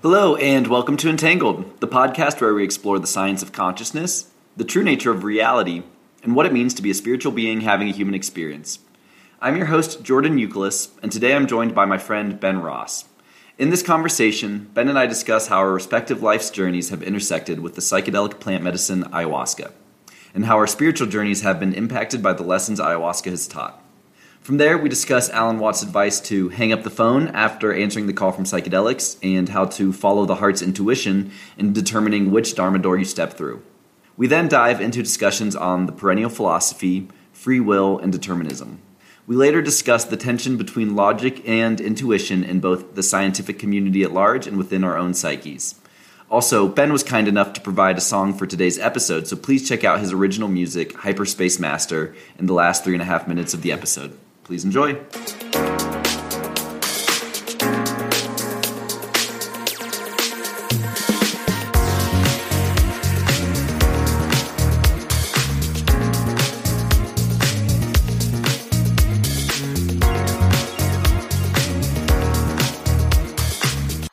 Hello, and welcome to Entangled, the podcast where we explore the science of consciousness, the true nature of reality, and what it means to be a spiritual being having a human experience. I'm your host, Jordan Euclid, and today I'm joined by my friend Ben Ross. In this conversation, Ben and I discuss how our respective life's journeys have intersected with the psychedelic plant medicine ayahuasca, and how our spiritual journeys have been impacted by the lessons ayahuasca has taught. From there, we discuss Alan Watts' advice to hang up the phone after answering the call from psychedelics and how to follow the heart's intuition in determining which Dharma door you step through. We then dive into discussions on the perennial philosophy, free will, and determinism. We later discuss the tension between logic and intuition in both the scientific community at large and within our own psyches. Also, Ben was kind enough to provide a song for today's episode, so please check out his original music, Hyperspace Master, in the last three and a half minutes of the episode. Please enjoy.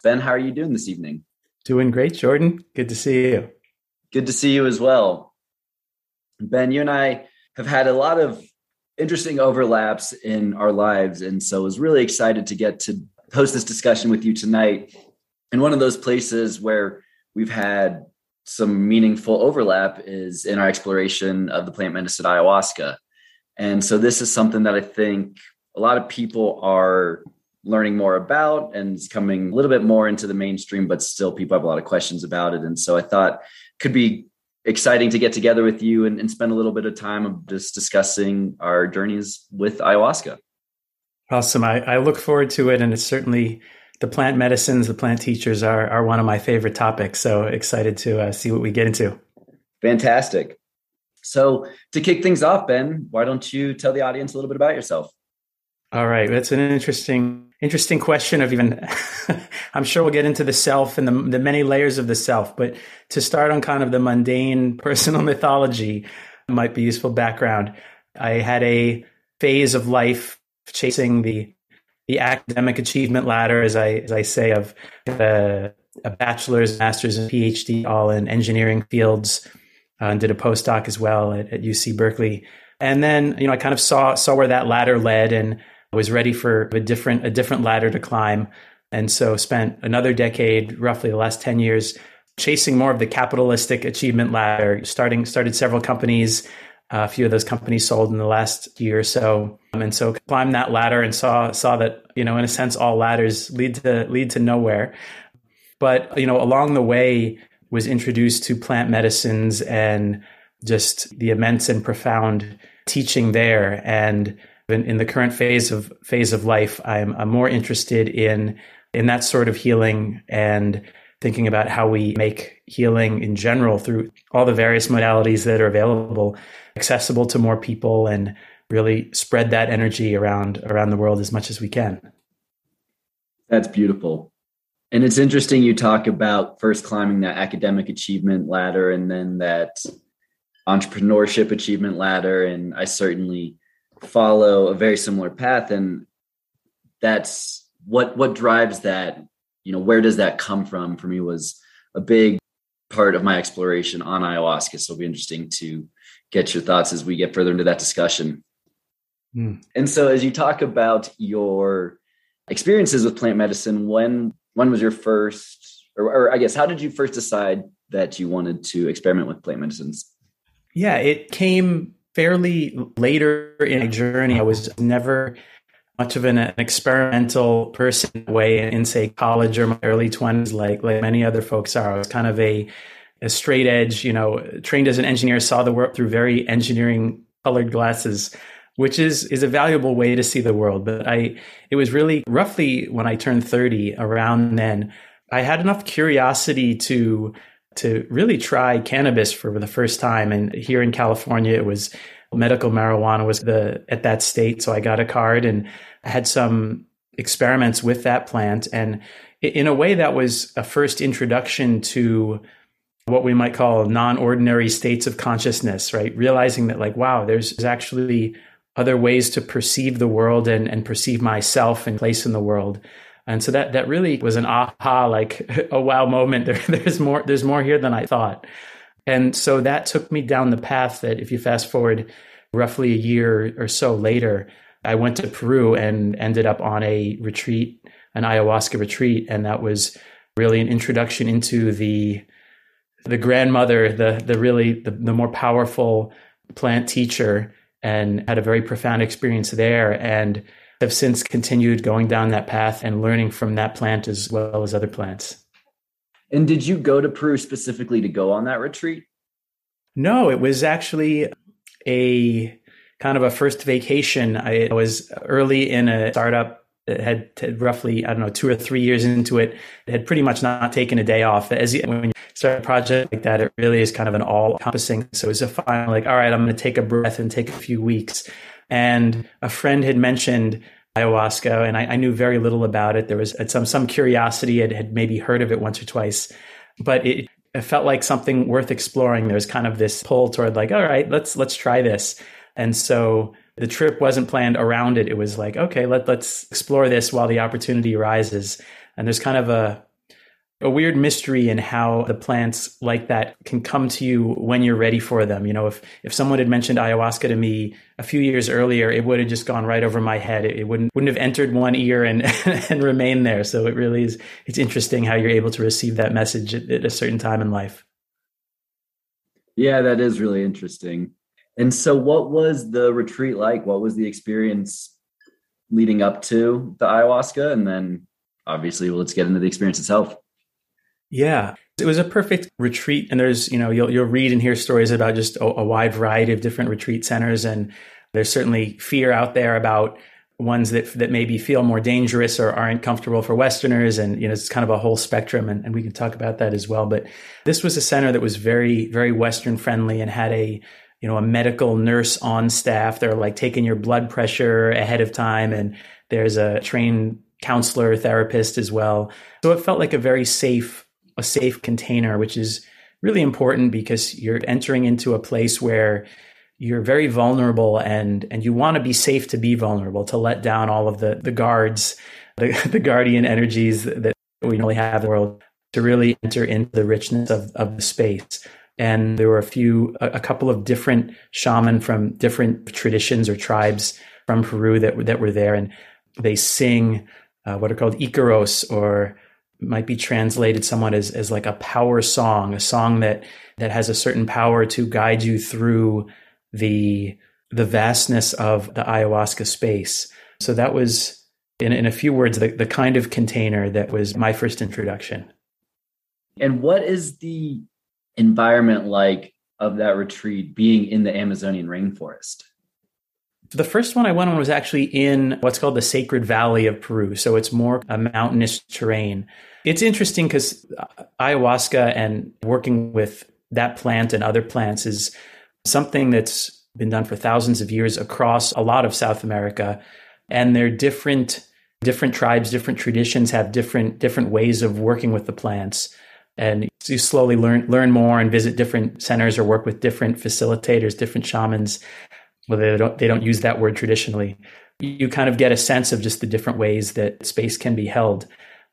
Ben, how are you doing this evening? Doing great, Jordan. Good to see you. Good to see you as well. Ben, you and I have had a lot of interesting overlaps in our lives. And so I was really excited to get to host this discussion with you tonight. And one of those places where we've had some meaningful overlap is in our exploration of the plant medicine ayahuasca. And so this is something that I think a lot of people are learning more about and it's coming a little bit more into the mainstream, but still people have a lot of questions about it. And so I thought could be exciting to get together with you and, and spend a little bit of time just discussing our journeys with ayahuasca. Awesome. I, I look forward to it. And it's certainly the plant medicines, the plant teachers are, are one of my favorite topics. So excited to uh, see what we get into. Fantastic. So to kick things off, Ben, why don't you tell the audience a little bit about yourself? All right. That's an interesting, interesting question of even, I'm sure we'll get into the self and the, the many layers of the self, but to start on kind of the mundane personal mythology might be useful background. I had a phase of life chasing the, the academic achievement ladder, as I, as I say, of a, a bachelor's, master's, and PhD, all in engineering fields, uh, and did a postdoc as well at, at UC Berkeley. And then, you know, I kind of saw, saw where that ladder led and, was ready for a different a different ladder to climb. And so spent another decade roughly the last 10 years chasing more of the capitalistic achievement ladder starting started several companies. A few of those companies sold in the last year or so. And so climbed that ladder and saw saw that you know in a sense all ladders lead to lead to nowhere. But you know along the way was introduced to plant medicines and just the immense and profound teaching there. And in, in the current phase of phase of life, I'm, I'm more interested in in that sort of healing and thinking about how we make healing in general through all the various modalities that are available accessible to more people and really spread that energy around around the world as much as we can. That's beautiful. And it's interesting you talk about first climbing that academic achievement ladder and then that entrepreneurship achievement ladder and I certainly follow a very similar path and that's what what drives that you know where does that come from? For me was a big part of my exploration on ayahuasca. So it'll be interesting to get your thoughts as we get further into that discussion. Mm. and so as you talk about your experiences with plant medicine when when was your first or, or i guess how did you first decide that you wanted to experiment with plant medicines? Yeah it came fairly later in my journey. I was never much of an, an experimental person way in say college or my early 20s like like many other folks are. I was kind of a a straight edge, you know, trained as an engineer, saw the world through very engineering colored glasses, which is is a valuable way to see the world. But I it was really roughly when I turned 30 around then, I had enough curiosity to to really try cannabis for the first time. And here in California, it was medical marijuana was the at that state. So I got a card and I had some experiments with that plant. And in a way, that was a first introduction to what we might call non-ordinary states of consciousness, right? Realizing that like, wow, there's actually other ways to perceive the world and, and perceive myself and place in the world. And so that that really was an aha, like a wow moment. There, there's more there's more here than I thought. And so that took me down the path that if you fast forward roughly a year or so later, I went to Peru and ended up on a retreat, an ayahuasca retreat, and that was really an introduction into the the grandmother, the the really the, the more powerful plant teacher, and had a very profound experience there, and have since continued going down that path and learning from that plant as well as other plants. And did you go to Peru specifically to go on that retreat? No, it was actually a kind of a first vacation. I was early in a startup that had roughly, I don't know, two or three years into it, it had pretty much not taken a day off. As you, when you start a project like that, it really is kind of an all encompassing. So it was a final, like, all right, I'm going to take a breath and take a few weeks. And a friend had mentioned ayahuasca, and I, I, knew very little about it. There was uh, some some curiosity. I had maybe heard of it once or twice, but it, it felt like something worth exploring. There was kind of this pull toward like, all right, let's let's try this. And so the trip wasn't planned around it. It was like, okay, let let's explore this while the opportunity arises. And there's kind of a a weird mystery in how the plants like that can come to you when you're ready for them. You know, if if someone had mentioned ayahuasca to me a few years earlier, it would have just gone right over my head. It, it wouldn't wouldn't have entered one ear and and remained there. So it really is. It's interesting how you're able to receive that message at, at a certain time in life. Yeah, that is really interesting. And so, what was the retreat like? What was the experience leading up to the ayahuasca? And then, obviously, well, let's get into the experience itself. Yeah, it was a perfect retreat. And there's, you know, you'll, you'll read and hear stories about just a, a wide variety of different retreat centers. And there's certainly fear out there about ones that that maybe feel more dangerous or aren't comfortable for Westerners, and you know it's kind of a whole spectrum, and, and, we can talk about that as well. But this was a center that was very very Western friendly and had a you know a medical nurse on staff. They're like taking your blood pressure ahead of time, and there's a trained counselor therapist as well. So it felt like a very safe a safe container, which is really important because you're entering into a place where you're very vulnerable and and you want to be safe to be vulnerable to let down all of the the guards the, the guardian energies that we normally have in the world to really enter into the richness of, of the space. And there were a few a, a couple of different shaman from different traditions or tribes from peru that, that were there and they sing uh, what are called icaros or might be translated somewhat as, as like a power song, a song that that has a certain power to guide you through the the vastness of the ayahuasca space. So that was in, in a few words the, the kind of container that was my first introduction. And what is the environment like of that retreat being in the Amazonian rainforest? The first one I went on was actually in what's called the Sacred Valley of Peru. So it's more a mountainous terrain. It's interesting because uh, ayahuasca and working with that plant and other plants is something that's been done for thousands of years across a lot of South America. And they're different different tribes, different traditions have different different ways of working with the plants. And you slowly learn learn more and visit different centers or work with different facilitators, different shamans well, they don't they don't use that word traditionally. You kind of get a sense of just the different ways that space can be held.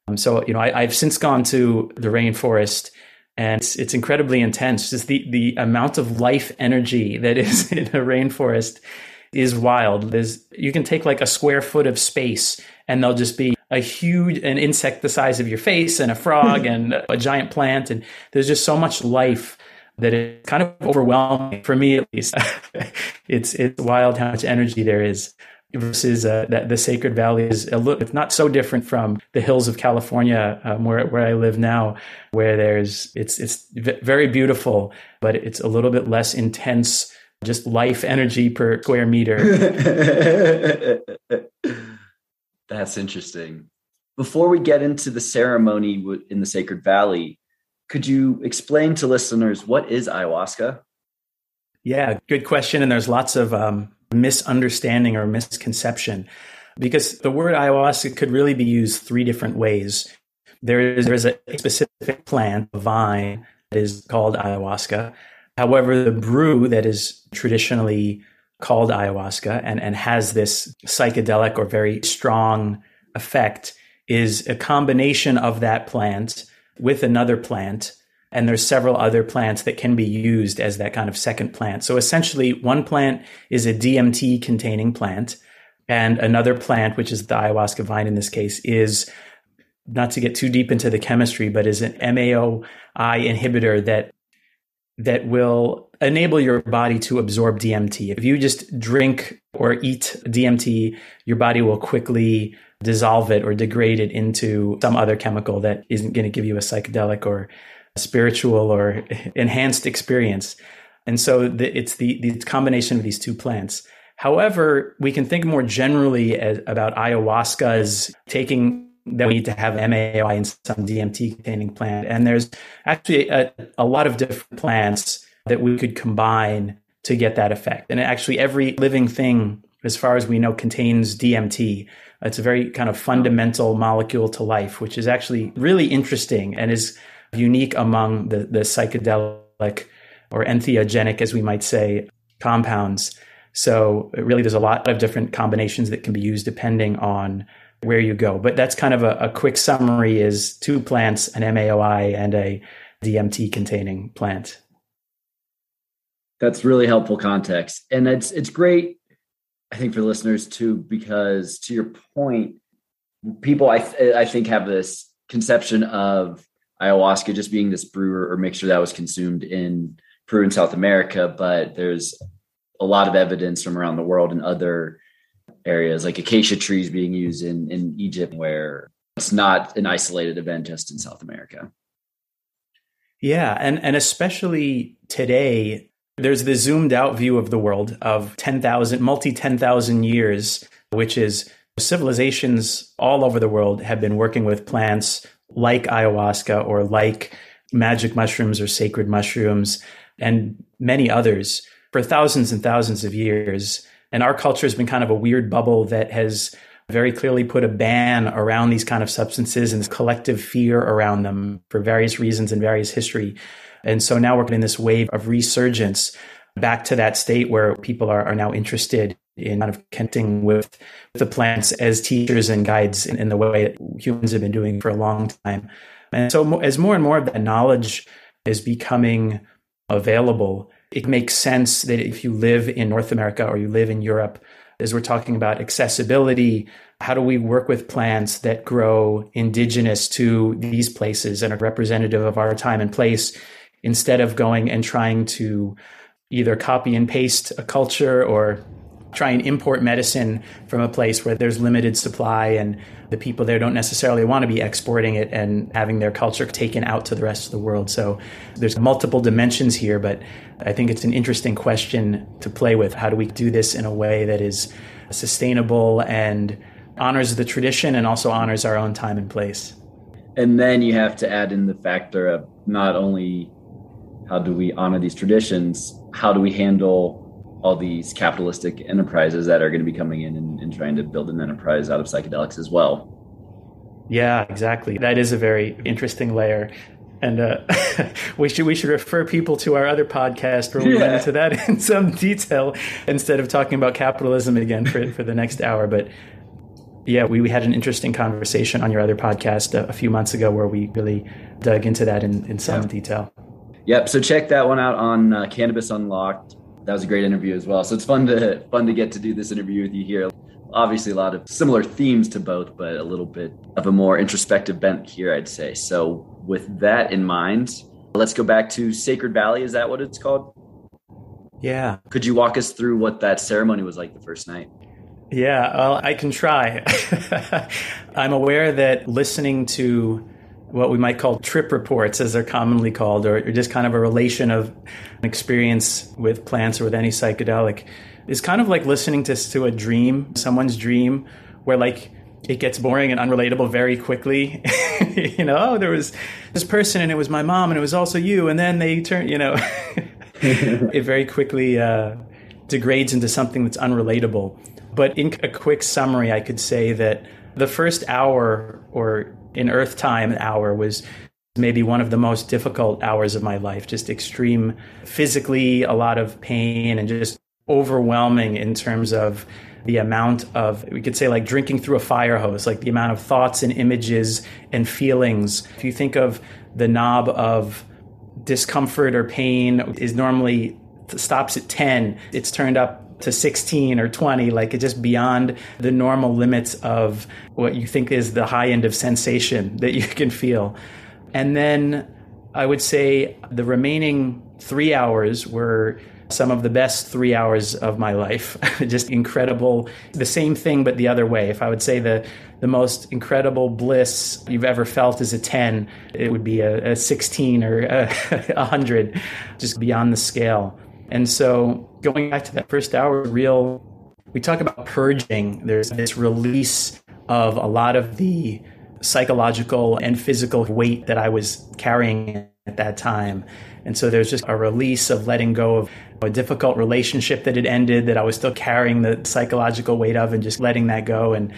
Um, so you know, I, have since gone to the rainforest, and it's, it's incredibly intense. Just the the amount of life energy that is in a rainforest is wild. There's you can take like a square foot of space, and there'll just be a huge an insect the size of your face, and a frog, and a giant plant, and there's just so much life that it's kind of overwhelming for me at least. it's it's wild how much energy there is versus uh, that the Sacred Valley is a little, it's not so different from the hills of California um, where where I live now, where there's it's it's very beautiful, but it's a little bit less intense, just life energy per square meter. That's interesting. Before we get into the ceremony in the Sacred Valley, could you explain to listeners what is ayahuasca? Yeah, good question. And there's lots of um, misunderstanding or misconception because the word ayahuasca could really be used three different ways. There is, there is a specific plant, a vine, that is called ayahuasca. However, the brew that is traditionally called ayahuasca and, and has this psychedelic or very strong effect is a combination of that plant with another plant. And there's several other plants that can be used as that kind of second plant. So essentially, one plant is a DMT containing plant, and another plant, which is the ayahuasca vine in this case, is not to get too deep into the chemistry, but is an MAOI inhibitor that that will enable your body to absorb DMT. If you just drink or eat DMT, your body will quickly dissolve it or degrade it into some other chemical that isn't going to give you a psychedelic or spiritual or enhanced experience. And so the, it's the, the combination of these two plants. However, we can think more generally as, about ayahuasca as taking that we need to have MAOI and some DMT containing plant. And there's actually a, a lot of different plants that we could combine to get that effect. And actually, every living thing, as far as we know, contains DMT. It's a very kind of fundamental molecule to life, which is actually really interesting and is unique among the, the psychedelic or entheogenic, as we might say, compounds. So really, there's a lot of different combinations that can be used depending on where you go. But that's kind of a, a quick summary is two plants, an MAOI and a DMT containing plant. That's really helpful context. And it's it's great, I think, for listeners too, because to your point, people I th- I think have this conception of ayahuasca just being this brewer or mixture that was consumed in Peru and South America, but there's a lot of evidence from around the world and other areas like acacia trees being used in in Egypt where it's not an isolated event just in South America. Yeah, and and especially today there's the zoomed out view of the world of 10,000 multi 10,000 years which is civilizations all over the world have been working with plants like ayahuasca or like magic mushrooms or sacred mushrooms and many others for thousands and thousands of years and our culture has been kind of a weird bubble that has very clearly put a ban around these kind of substances and collective fear around them for various reasons and various history. And so now we're in this wave of resurgence back to that state where people are, are now interested in kind of connecting with the plants as teachers and guides in, in the way that humans have been doing for a long time. And so as more and more of that knowledge is becoming available, it makes sense that if you live in North America or you live in Europe, as we're talking about accessibility, how do we work with plants that grow indigenous to these places and are representative of our time and place instead of going and trying to either copy and paste a culture or try and import medicine from a place where there's limited supply and the people there don't necessarily want to be exporting it and having their culture taken out to the rest of the world. So there's multiple dimensions here, but I think it's an interesting question to play with. How do we do this in a way that is sustainable and honors the tradition and also honors our own time and place? And then you have to add in the factor of not only how do we honor these traditions, how do we handle all these capitalistic enterprises that are going to be coming in and, and trying to build an enterprise out of psychedelics as well. Yeah, exactly. That is a very interesting layer. And uh, we should we should refer people to our other podcast where we yeah. went into that in some detail instead of talking about capitalism again for for the next hour. But yeah, we, we had an interesting conversation on your other podcast a, a few months ago where we really dug into that in, in some yeah. detail. Yep. So check that one out on uh, Cannabis Unlocked that was a great interview as well. So it's fun to fun to get to do this interview with you here. Obviously, a lot of similar themes to both, but a little bit of a more introspective bent here, I'd say. So with that in mind, let's go back to Sacred Valley. Is that what it's called? Yeah. Could you walk us through what that ceremony was like the first night? Yeah, well, I can try. I'm aware that listening to what we might call trip reports, as they're commonly called, or, just kind of a relation of an experience with plants or with any psychedelic, is kind of like listening to, to a dream, someone's dream, where like it gets boring and unrelatable very quickly. you know, oh, there was this person and it was my mom and it was also you, and then they turn, you know, it very quickly uh, degrades into something that's unrelatable. But in a quick summary, I could say that the first hour or in Earth time hour was maybe one of the most difficult hours of my life. Just extreme physically, a lot of pain, and just overwhelming in terms of the amount of, we could say like drinking through a fire hose, like the amount of thoughts and images and feelings. If you think of the knob of discomfort or pain is normally stops at 10, it's turned up to 16 or 20, like it's just beyond the normal limits of what you think is the high end of sensation that you can feel. And then I would say the remaining three hours were some of the best three hours of my life. Just incredible. The same thing, but the other way. If I would say the, the most incredible bliss you've ever felt is a 10, it would be a, a 16 or a, a 100, just beyond the scale. And so going back to that first hour, real, we talk about purging. There's this release of a lot of the psychological and physical weight that I was carrying at that time. And so there's just a release of letting go of a difficult relationship that had ended that I was still carrying the psychological weight of and just letting that go. And,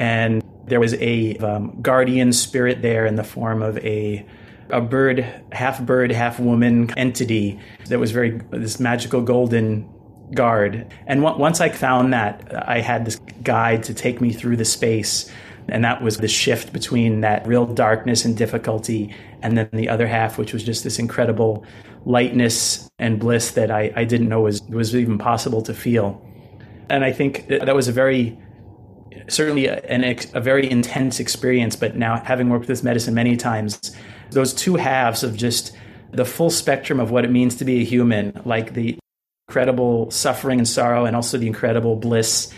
and there was a um, guardian spirit there in the form of a, a bird, half bird, half woman entity that was very, this magical golden guard. And w- once I found that, I had this guide to take me through the space and that was the shift between that real darkness and difficulty, and then the other half, which was just this incredible lightness and bliss that I, I didn't know was, was even possible to feel. And I think that was a very, certainly a, a very intense experience. But now, having worked with this medicine many times, those two halves of just the full spectrum of what it means to be a human, like the incredible suffering and sorrow, and also the incredible bliss,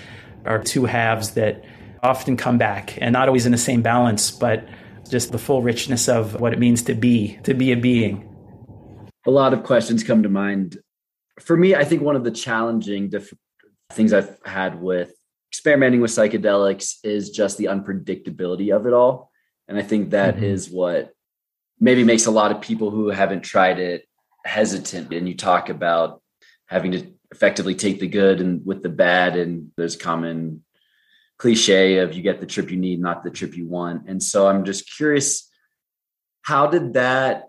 are two halves that often come back and not always in the same balance, but just the full richness of what it means to be, to be a being. A lot of questions come to mind. For me, I think one of the challenging diff- things I've had with experimenting with psychedelics is just the unpredictability of it all. And I think that mm-hmm. is what maybe makes a lot of people who haven't tried it hesitant. And you talk about having to effectively take the good and with the bad, and there's common cliche of you get the trip you need, not the trip you want. And so I'm just curious, how did that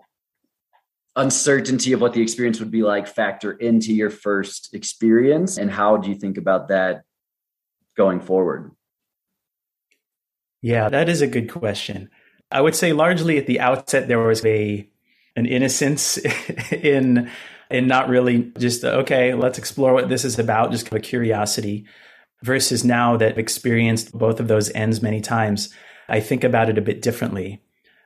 uncertainty of what the experience would be like factor into your first experience? And how do you think about that going forward? Yeah, that is a good question. I would say largely at the outset there was a an innocence in in not really just okay, let's explore what this is about, just kind of a curiosity versus now that I've experienced both of those ends many times, I think about it a bit differently.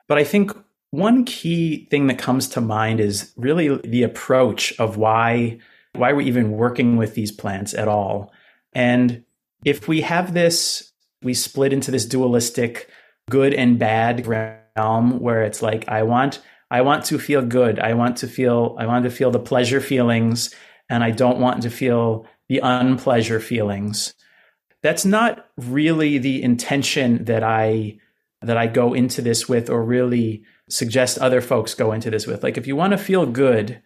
But I think one key thing that comes to mind is really the approach of why why we're even working with these plants at all. And if we have this, we split into this dualistic good and bad realm where it's like I want I want to feel good. I want to feel I want to feel the pleasure feelings and I don't want to feel the unpleasure feelings that's not really the intention that I that I go into this with or really suggest other folks go into this with. Like if you want to feel good,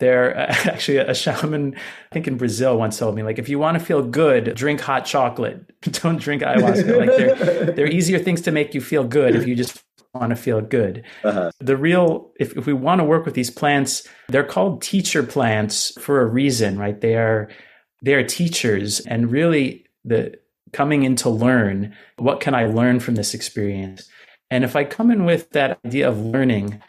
there actually a shaman I think in Brazil once told me like if you want to feel good, drink hot chocolate. Don't drink ayahuasca. like there there are easier things to make you feel good if you just want to feel good. Uh-huh. The real if, if we want to work with these plants, they're called teacher plants for a reason, right? They are they are teachers and really the coming in to learn what can I learn from this experience? And if I come in with that idea of learning,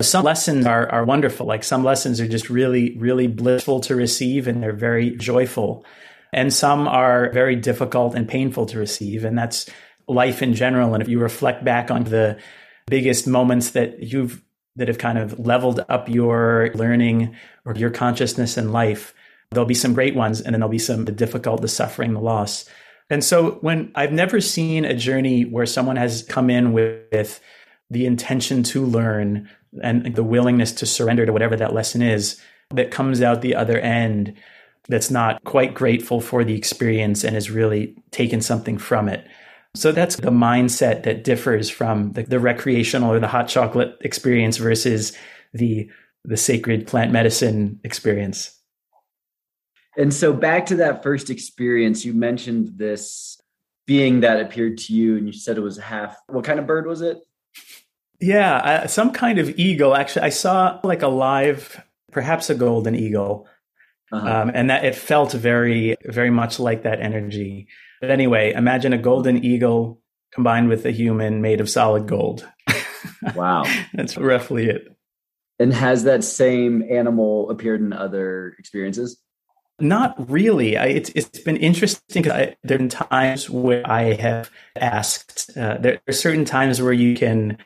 some lessons are, are wonderful. Like some lessons are just really, really blissful to receive and they're very joyful. And some are very difficult and painful to receive. And that's life in general. And if you reflect back on the biggest moments that you've that have kind of leveled up your learning or your consciousness in life, There'll be some great ones, and then there'll be some the difficult, the suffering, the loss. And so when I've never seen a journey where someone has come in with the intention to learn and the willingness to surrender to whatever that lesson is that comes out the other end that's not quite grateful for the experience and has really taken something from it. So that's the mindset that differs from the, the recreational or the hot chocolate experience versus the the sacred plant medicine experience. And so back to that first experience, you mentioned this being that appeared to you, and you said it was half. What kind of bird was it? Yeah, some kind of eagle. Actually, I saw like a live, perhaps a golden eagle. Uh-huh. Um, and that it felt very, very much like that energy. But anyway, imagine a golden eagle combined with a human made of solid gold. Wow. That's roughly it. And has that same animal appeared in other experiences? Not really. I, it's it's been interesting because there have been times where I have asked. Uh, there are certain times where you can.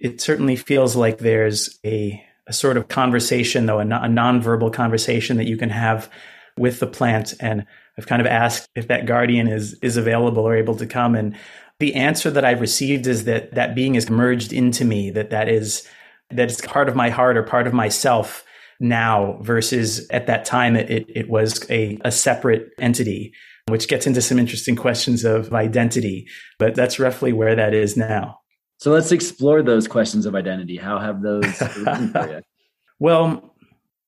It certainly feels like there's a a sort of conversation, though a, a nonverbal conversation that you can have with the plant. And I've kind of asked if that guardian is is available or able to come. And the answer that I've received is that that being is merged into me. That that is that it's part of my heart or part of myself now versus at that time it, it, it was a, a separate entity, which gets into some interesting questions of identity. But that's roughly where that is now. So let's explore those questions of identity. How have those arisen for you? Well,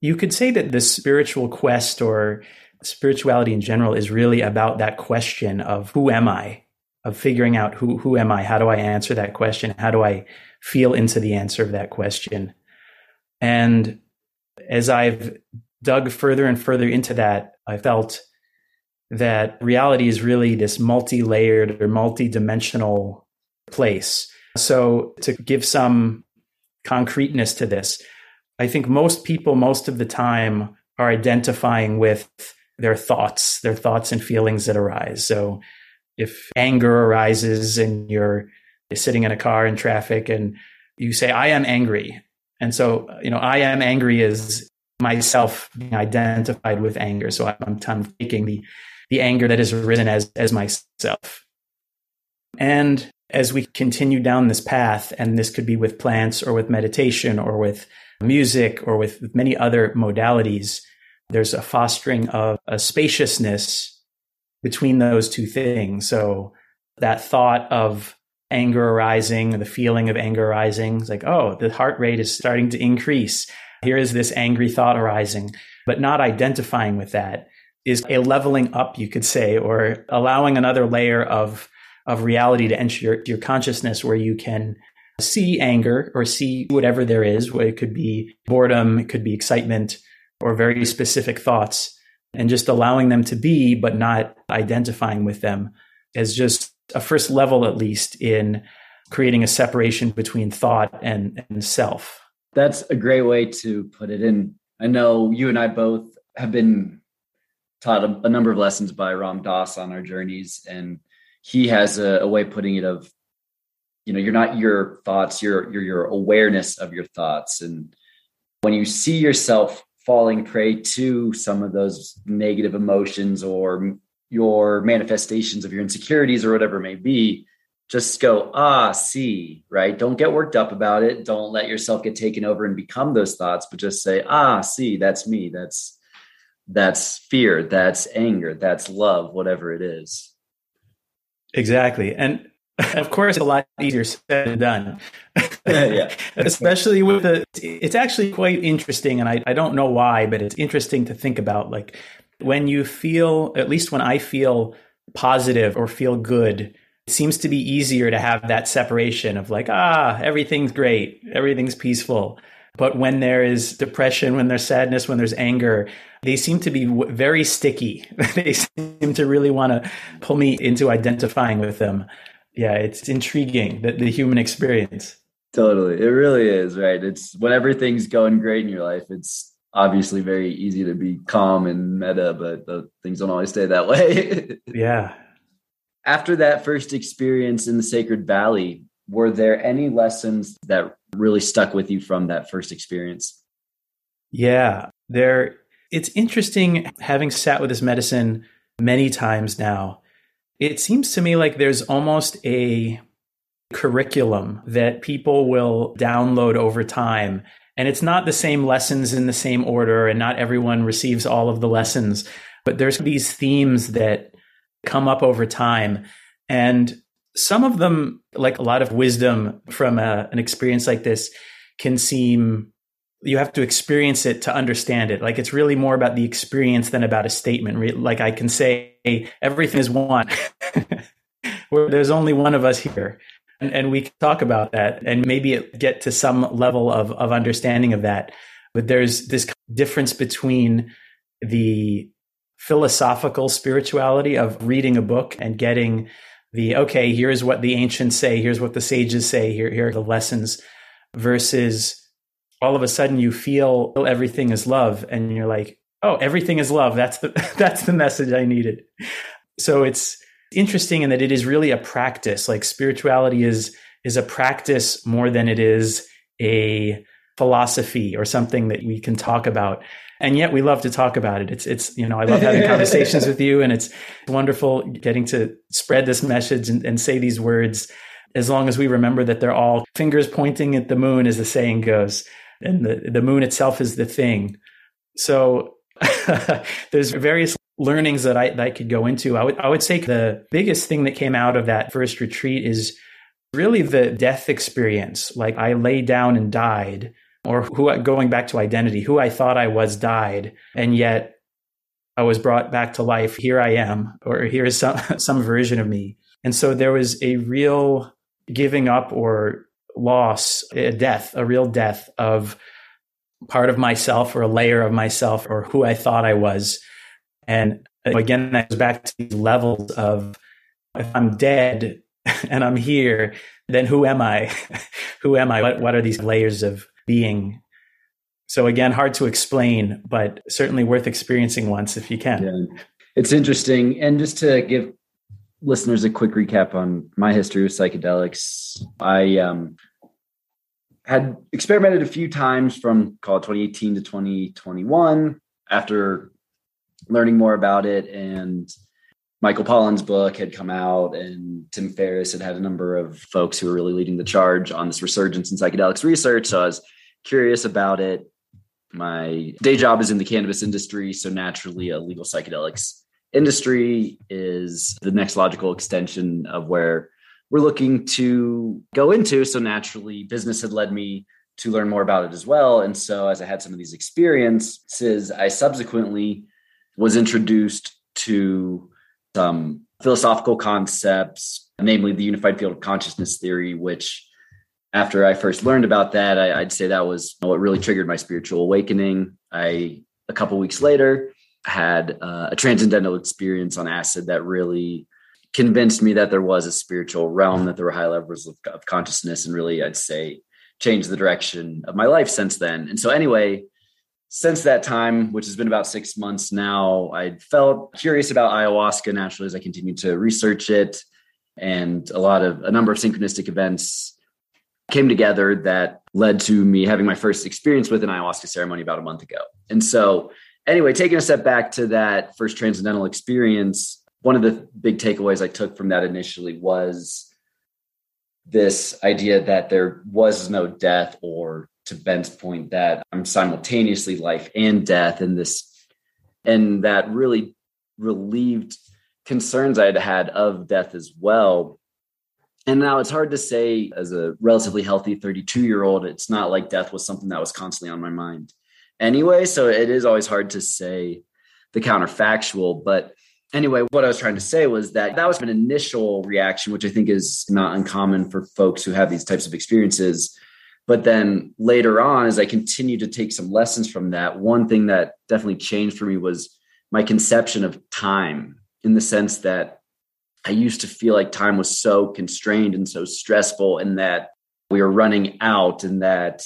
you could say that the spiritual quest or spirituality in general is really about that question of who am I? Of figuring out who who am I? How do I answer that question? How do I feel into the answer of that question? And as I've dug further and further into that, I felt that reality is really this multi layered or multi dimensional place. So, to give some concreteness to this, I think most people, most of the time, are identifying with their thoughts, their thoughts and feelings that arise. So, if anger arises and you're sitting in a car in traffic and you say, I am angry, and so, you know, I am angry is myself being identified with anger. So I'm, I'm taking the, the anger that has arisen as, as myself. And as we continue down this path, and this could be with plants or with meditation or with music or with, many other modalities, there's a fostering of a spaciousness between those two things. So that thought of anger arising, the feeling of anger arising. It's like, oh, the heart rate is starting to increase. Here is this angry thought arising, but not identifying with that is a leveling up, you could say, or allowing another layer of, of reality to enter your, your consciousness where you can see anger or see whatever there is, where it could be boredom, it could be excitement, or very specific thoughts, and just allowing them to be, but not identifying with them as just a first level at least in creating a separation between thought and, and self. That's a great way to put it in. I know you and I both have been taught a, a number of lessons by Ram Dass on our journeys, and he has a, a way of putting it of, you know, you're not your thoughts, you're, you're your awareness of your thoughts. And when you see yourself falling prey to some of those negative emotions or your manifestations of your insecurities or whatever it may be, just go, ah, see, right? Don't get worked up about it. Don't let yourself get taken over and become those thoughts, but just say, ah, see, that's me. That's that's fear, that's anger, that's love, whatever it is. Exactly. And of course, a lot easier said than done. yeah. Especially with the, it's actually quite interesting. And I, I don't know why, but it's interesting to think about like when you feel, at least when I feel positive or feel good, it seems to be easier to have that separation of like, ah, everything's great, everything's peaceful. But when there is depression, when there's sadness, when there's anger, they seem to be very sticky. they seem to really want to pull me into identifying with them. Yeah, it's intriguing that the human experience. Totally. It really is, right? It's when everything's going great in your life, it's obviously very easy to be calm and meta, but the things don't always stay that way. yeah. After that first experience in the Sacred Valley, were there any lessons that really stuck with you from that first experience? Yeah, there it's interesting having sat with this medicine many times now. It seems to me like there's almost a curriculum that people will download over time and it's not the same lessons in the same order, and not everyone receives all of the lessons, but there's these themes that come up over time. And some of them, like a lot of wisdom from a, an experience like this, can seem you have to experience it to understand it. Like it's really more about the experience than about a statement. Like I can say everything is one. Where there's only one of us here and, and we can talk about that and maybe get to some level of, of understanding of that. But there's this difference between the philosophical spirituality of reading a book and getting the okay here's what the ancients say here's what the sages say here, here are the lessons versus all of a sudden you feel everything is love and you're like oh everything is love. That's the that's the message i needed. So it's interesting in that it is really a practice. Like spirituality is is a practice more than it is a philosophy or something that we can talk about. And yet we love to talk about it. It's it's you know I love having conversations with you, and it's wonderful getting to spread this message and, and say these words. As long as we remember that they're all fingers pointing at the moon, as the saying goes, and the the moon itself is the thing. So there's various learnings that I that I could go into. I would I would say the biggest thing that came out of that first retreat is really the death experience. Like I lay down and died or who going back to identity, who I thought I was died, and yet I was brought back to life. Here I am, or here is some some version of me. And so there was a real giving up or loss, a death, a real death of part of myself or a layer of myself or who I thought I was. And again, that goes back to these levels of if I'm dead and I'm here, then who am I? who am I? What, what are these layers of being. So again, hard to explain, but certainly worth experiencing once if you can. Yeah. It's interesting. And just to give listeners a quick recap on my history with psychedelics, I um, had experimented a few times from call it 2018 to 2021 after learning more about it and Michael Pollan's book had come out, and Tim Ferriss had had a number of folks who were really leading the charge on this resurgence in psychedelics research. So I was curious about it. My day job is in the cannabis industry, so naturally, a legal psychedelics industry is the next logical extension of where we're looking to go into. So naturally, business had led me to learn more about it as well. And so, as I had some of these experiences, I subsequently was introduced to some philosophical concepts, namely the unified field of consciousness theory, which after I first learned about that, I, would say that was what really triggered my spiritual awakening. I, a couple weeks later, had uh, a transcendental experience on acid that really convinced me that there was a spiritual realm, that there were high levels of, of consciousness, and really, I'd say, changed the direction of my life since then. And so, anyway, since that time, which has been about six months now, I felt curious about ayahuasca naturally as I continued to research it. And a lot of a number of synchronistic events came together that led to me having my first experience with an ayahuasca ceremony about a month ago. And so, anyway, taking a step back to that first transcendental experience, one of the big takeaways I took from that initially was this idea that there was no death or to Ben's point that I'm simultaneously life and death and this and that really relieved concerns I had had of death as well. And now it's hard to say as a relatively healthy 32 year old, it's not like death was something that was constantly on my mind anyway. So it is always hard to say the counterfactual. But anyway, what I was trying to say was that that was an initial reaction, which I think is not uncommon for folks who have these types of experiences but then later on, as I continued to take some lessons from that, one thing that definitely changed for me was my conception of time in the sense that I used to feel like time was so constrained and so stressful, and that we were running out, and that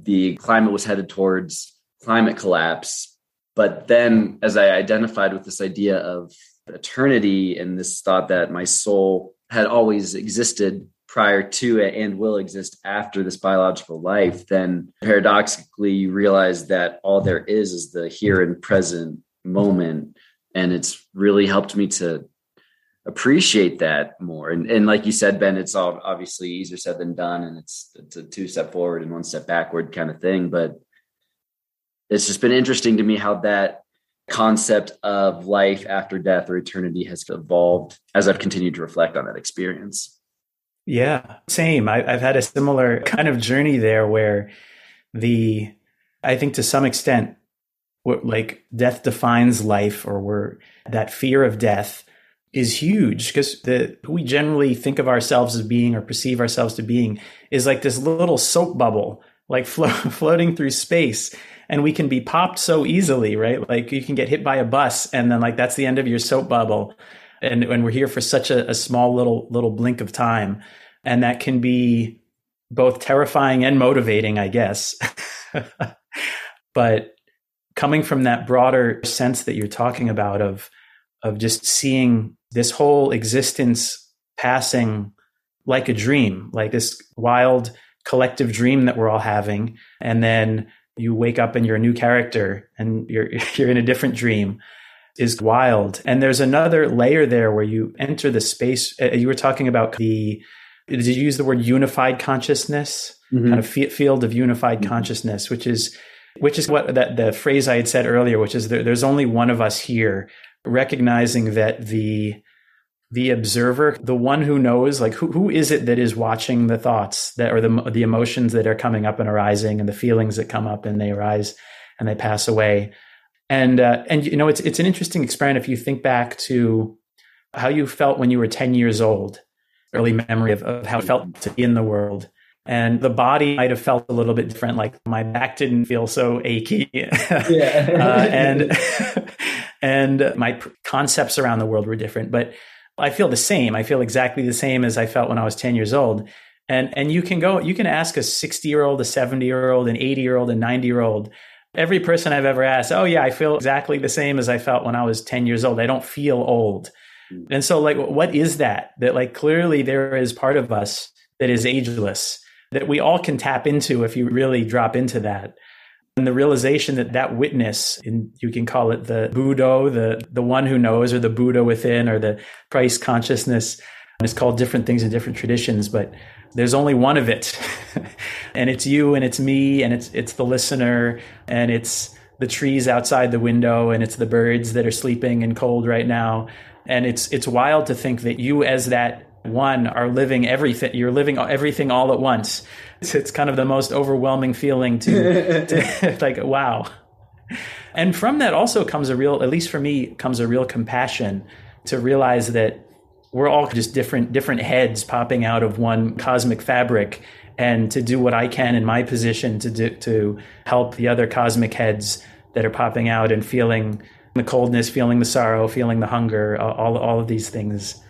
the climate was headed towards climate collapse. But then, as I identified with this idea of eternity and this thought that my soul had always existed prior to it and will exist after this biological life, then paradoxically you realize that all there is is the here and present moment. And it's really helped me to appreciate that more. And, and like you said, Ben, it's all obviously easier said than done. And it's, it's a two step forward and one step backward kind of thing. But it's just been interesting to me how that concept of life after death or eternity has evolved as I've continued to reflect on that experience. Yeah, same. I, have had a similar kind of journey there where the, I think to some extent, like death defines life or we're, that fear of death is huge because the who we generally think of ourselves as being or perceive ourselves to being is like this little soap bubble like flo- floating through space and we can be popped so easily, right? Like you can get hit by a bus and then like that's the end of your soap bubble. And when we're here for such a, a small little little blink of time. And that can be both terrifying and motivating, I guess. but coming from that broader sense that you're talking about of of just seeing this whole existence passing like a dream, like this wild collective dream that we're all having. And then you wake up and you're a new character and you're, you're in a different dream is wild. And there's another layer there where you enter the space. Uh, you were talking about the, did you use the word unified consciousness? Mm-hmm. Kind of field of unified mm-hmm. consciousness, which is, which is what that the phrase I had said earlier, which is there, there's only one of us here, recognizing that the the observer, the one who knows, like who, who is it that is watching the thoughts that or the the emotions that are coming up and arising, and the feelings that come up and they arise and they pass away, and uh, and you know it's it's an interesting experiment if you think back to how you felt when you were ten years old, early memory of, of how it felt to be in the world. And the body might have felt a little bit different. Like my back didn't feel so achy, uh, and and my concepts around the world were different. But I feel the same. I feel exactly the same as I felt when I was 10 years old. And and you can go, you can ask a 60 year old, a 70 year old, an 80 year old, a 90 year old. Every person I've ever asked, oh yeah, I feel exactly the same as I felt when I was 10 years old. I don't feel old. And so like what is that? That like clearly there is part of us that is ageless that we all can tap into if you really drop into that. And the realization that that witness and you can call it the buddha the the one who knows or the buddha within or the christ consciousness it's called different things in different traditions but there's only one of it. And it's you and it's me and it's it's the listener and it's the trees outside the window and it's the birds that are sleeping and cold right now. And it's it's wild to think that you as that one are living everything you're living everything all at once. It's, it's kind of the most overwhelming feeling to, to like wow. And from that also comes a real at least for me comes a real compassion to realize that we're all just different different heads popping out of one cosmic fabric and to do what I can in my position to do, to help the other cosmic heads that are popping out and feeling the coldness, feeling the sorrow, feeling the hunger, all all of these things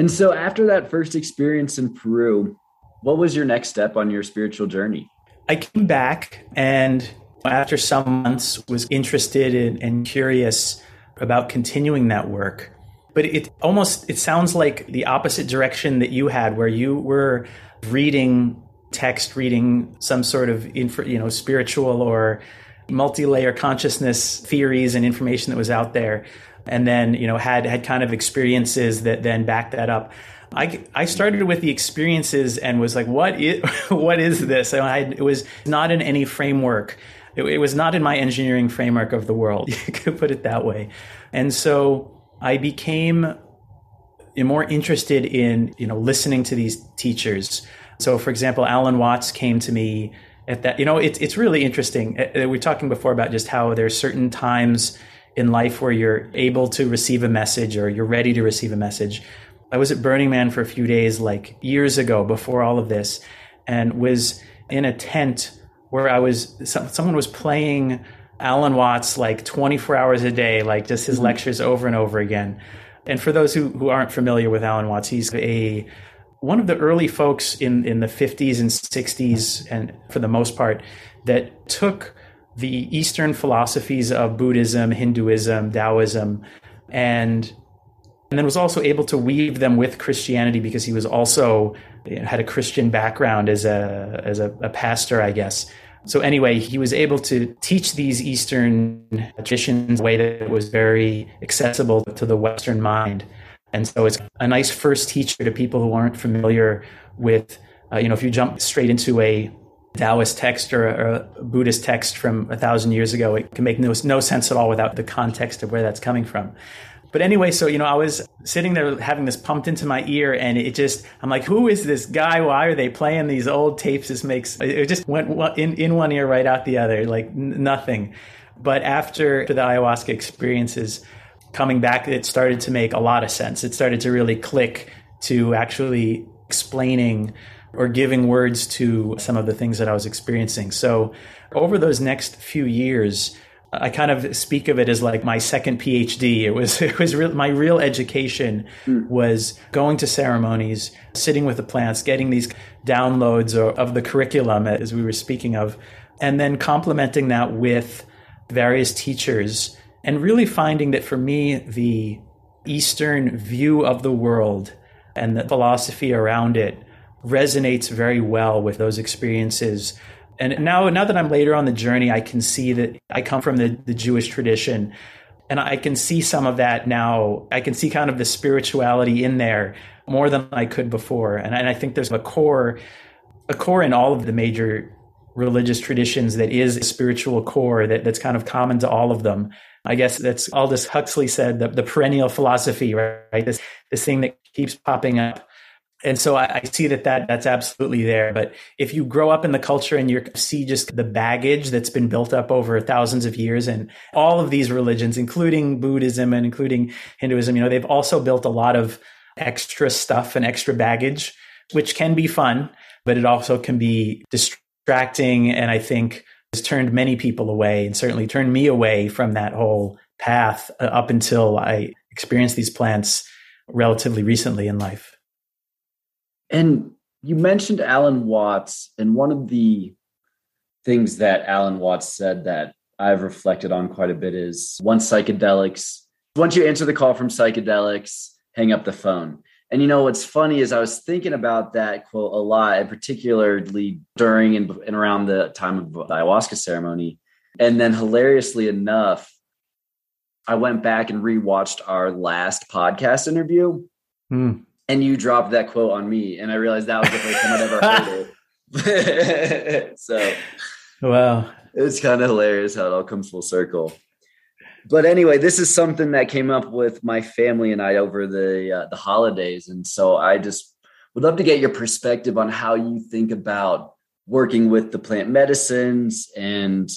and so after that first experience in Peru, what was your next step on your spiritual journey? I came back and after some months was interested in, and curious about continuing that work. But it almost it sounds like the opposite direction that you had where you were reading text, reading some sort of you know, spiritual or multi-layer consciousness theories and information that was out there and then you know had had kind of experiences that then backed that up. I, I started with the experiences and was like, what is what is this? And I, it was not in any framework. It, it was not in my engineering framework of the world. You could put it that way. And so I became more interested in you know listening to these teachers. So, for example, Alan Watts came to me at that. You know, it's it's really interesting. Uh, we were talking before about just how there are certain times in life where you're able to receive a message or you're ready to receive a message. I was at Burning Man for a few days, like years ago, before all of this, and was in a tent where I was, someone was playing Alan Watts like 24 hours a day, like just his mm-hmm. lectures over and over again. And for those who, who aren't familiar with Alan Watts, he's a one of the early folks in, in the 50s and 60s, and for the most part, that took the Eastern philosophies of Buddhism, Hinduism, Taoism, and and then was also able to weave them with Christianity because he was also had a Christian background as a as a, a pastor, I guess. So anyway, he was able to teach these Eastern traditions in a way that was very accessible to the Western mind. And so it's a nice first teacher to people who aren't familiar with, uh, you know, if you jump straight into a Taoist text or a, Buddhist text from a thousand years ago. It can make no, no sense at all without the context of where that's coming from. But anyway, so, you know, I was sitting there having this pumped into my ear and it just, I'm like, who is this guy? Why are they playing these old tapes? This makes, it just went in, in one ear, right out the other, like nothing. But after the ayahuasca experiences coming back, it started to make a lot of sense. It started to really click to actually explaining or giving words to some of the things that I was experiencing. So over those next few years, I kind of speak of it as like my second PhD. It was it was real, my real education mm. was going to ceremonies, sitting with the plants, getting these downloads of, of the curriculum as we were speaking of, and then complementing that with various teachers, and really finding that for me the Eastern view of the world and the philosophy around it resonates very well with those experiences and now, now that I'm later on the journey, I can see that I come from the, the Jewish tradition. And I can see some of that now. I can see kind of the spirituality in there more than I could before. And, and I think there's a core, a core in all of the major religious traditions that is a spiritual core that, that's kind of common to all of them. I guess that's Aldous Huxley said the, the perennial philosophy, right? This this thing that keeps popping up and so I, I, see that, that that's absolutely there. But if you grow up in the culture and you see just the baggage that's been built up over thousands of years, and all of these religions, including Buddhism and including Hinduism, you know, they've also built a lot of extra stuff and extra baggage, which can be fun, but it also can be distracting. And I think has turned many people away, and certainly turned me away from that whole path uh, up until I experienced these plants relatively recently in life. And you mentioned Alan Watts, and one of the things that Alan Watts said that I've reflected on quite a bit is once psychedelics, once you answer the call from psychedelics, hang up the phone. And you know what's funny is I was thinking about that quote a lot, and particularly during and, and around the time of the ayahuasca ceremony. And then hilariously enough, I went back and rewatched our last podcast interview. Mm and you dropped that quote on me, and I realized that was the first time I'd ever heard it. so, wow, it's kind of hilarious how it all comes full circle. But anyway, this is something that came up with my family and I over the uh, the holidays, and so I just would love to get your perspective on how you think about working with the plant medicines and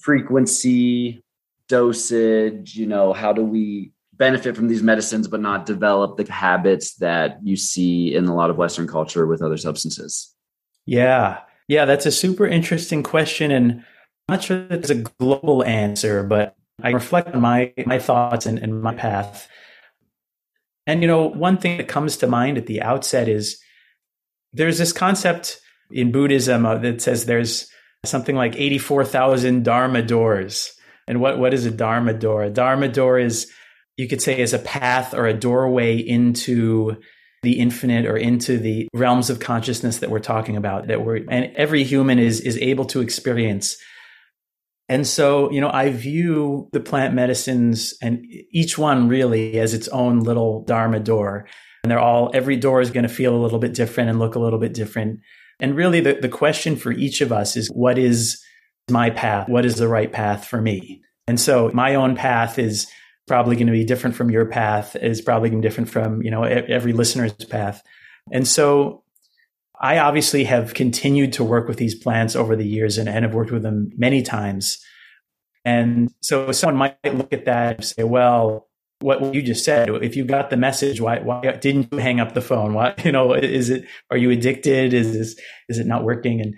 frequency, dosage. You know, how do we benefit from these medicines but not develop the habits that you see in a lot of western culture with other substances? Yeah. Yeah that's a super interesting question and i'm not sure there's a global answer but i reflect on my my thoughts and, and my path. And you know one thing that comes to mind at the outset is there's this concept in buddhism uh, that says there's something like 84,000 dharma doors. And what, what is a dharma door? A dharma door is you could say is a path or a doorway into the infinite or into the realms of consciousness that we're talking about that we're and every human is is able to experience. And so you know i view the plant medicines and each one really as its own little dharma door. And they're all every door is going to feel a little bit different and look a little bit different. And really the, the question for each of us is what is my path? What is the right path for me? And so my own path is probably going to be different from your path is probably going to be different from you know every listener's path. And so i obviously have continued to work with these plants over the years and, and have worked with them many times. And so someone might look at that and say well what you just said if you got the message why why didn't you hang up the phone? Why you know is it are you addicted? Is this is it not working? And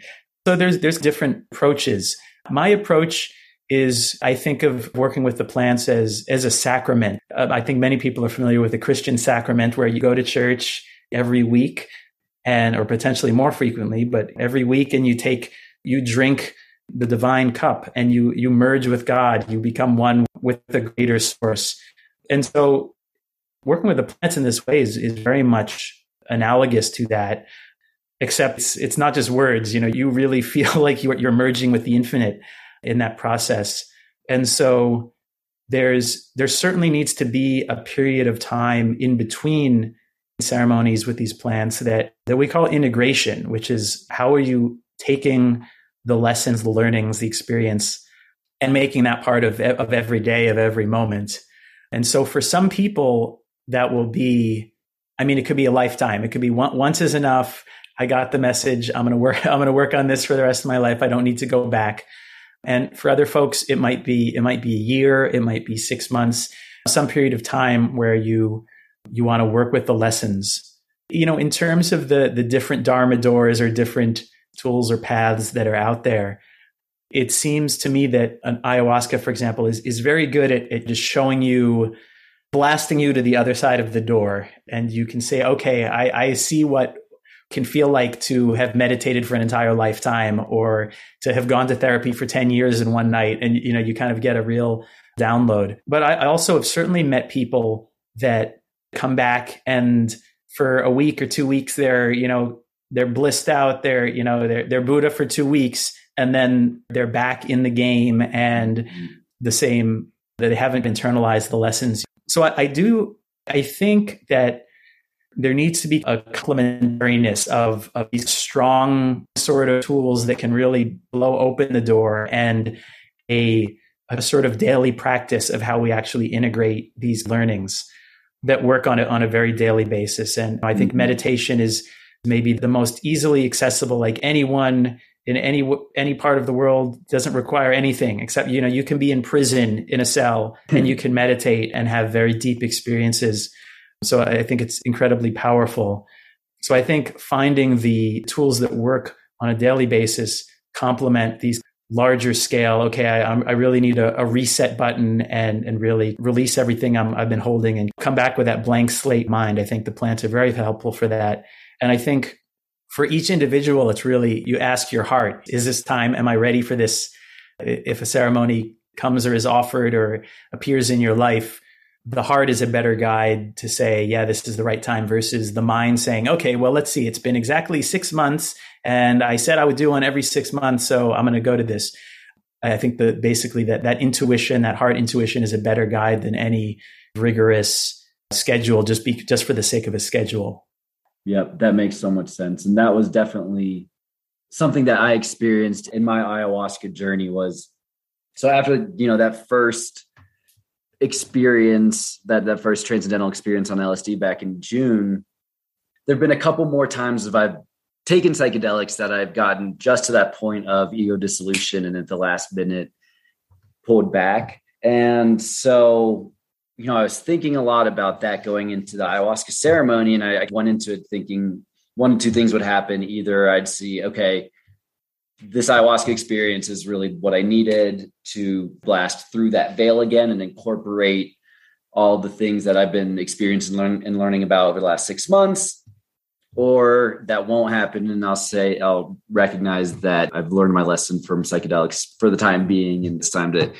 so there's there's different approaches. My approach is I think of working with the plants as as a sacrament. Uh, I think many people are familiar with the Christian sacrament where you go to church every week and or potentially more frequently, but every week and you take you drink the divine cup and you you merge with God, you become one with the greater source. And so working with the plants in this way is, is very much analogous to that except it's, it's not just words you know you really feel like you're, you're merging with the infinite in that process. And so there's there certainly needs to be a period of time in between ceremonies with these plants that that we call integration, which is how are you taking the lessons, the learnings, the experience, and making that part of of every day, of every moment. And so for some people, that will be, I mean, it could be a lifetime. It could be one, once is enough. I got the message. I'm to work. I'm to work on this for the rest of my life. I don't need to go back. And for other folks, it might be it might be a year, it might be six months, some period of time where you you want to work with the lessons. you know, in terms of the the different Dharma doors or different tools or paths that are out there, it seems to me that an ayahuasca, for example, is is very good at, at just showing you blasting you to the other side of the door and you can say okay I, I see what can feel like to have meditated for an entire lifetime or to have gone to therapy for 10 years in one night and you know you kind of get a real download but I, I also have certainly met people that come back and for a week or two weeks they're you know they're blissed out they're you know they're, they're buddha for two weeks and then they're back in the game and mm-hmm. the same that they haven't internalized the lessons so I, I do, I think that there needs to be a complementariness of, of these strong sort of tools that can really blow open the door and a, a sort of daily practice of how we actually integrate these learnings that work on it on a very daily basis. And I think mm-hmm. meditation is maybe the most easily accessible, like anyone in any any part of the world doesn't require anything except you know you can be in prison in a cell and you can meditate and have very deep experiences so i think it's incredibly powerful so i think finding the tools that work on a daily basis complement these larger scale okay i, I really need a, a, reset button and and really release everything i have been holding and come back with that blank slate mind i think the plants are very helpful for that and i think for each individual, it's really you ask your heart, is this time? Am I ready for this? If a ceremony comes or is offered or appears in your life, the heart is a better guide to say, yeah, this is the right time versus the mind saying, okay, well, let's see, it's been exactly six months and I said I would do one every six months. So I'm going to go to this. I think that basically that, that intuition, that heart intuition is a better guide than any rigorous schedule just be just for the sake of a schedule. Yep, that makes so much sense. And that was definitely something that I experienced in my ayahuasca journey was so after, you know, that first experience, that that first transcendental experience on LSD back in June, there've been a couple more times if I've taken psychedelics that I've gotten just to that point of ego dissolution and at the last minute pulled back. And so you know, I was thinking a lot about that going into the ayahuasca ceremony, and I, I went into it thinking one two things would happen. Either I'd see, okay, this ayahuasca experience is really what I needed to blast through that veil again and incorporate all the things that I've been experiencing learn, and learning about over the last six months, or that won't happen. And I'll say, I'll recognize that I've learned my lesson from psychedelics for the time being, and it's time to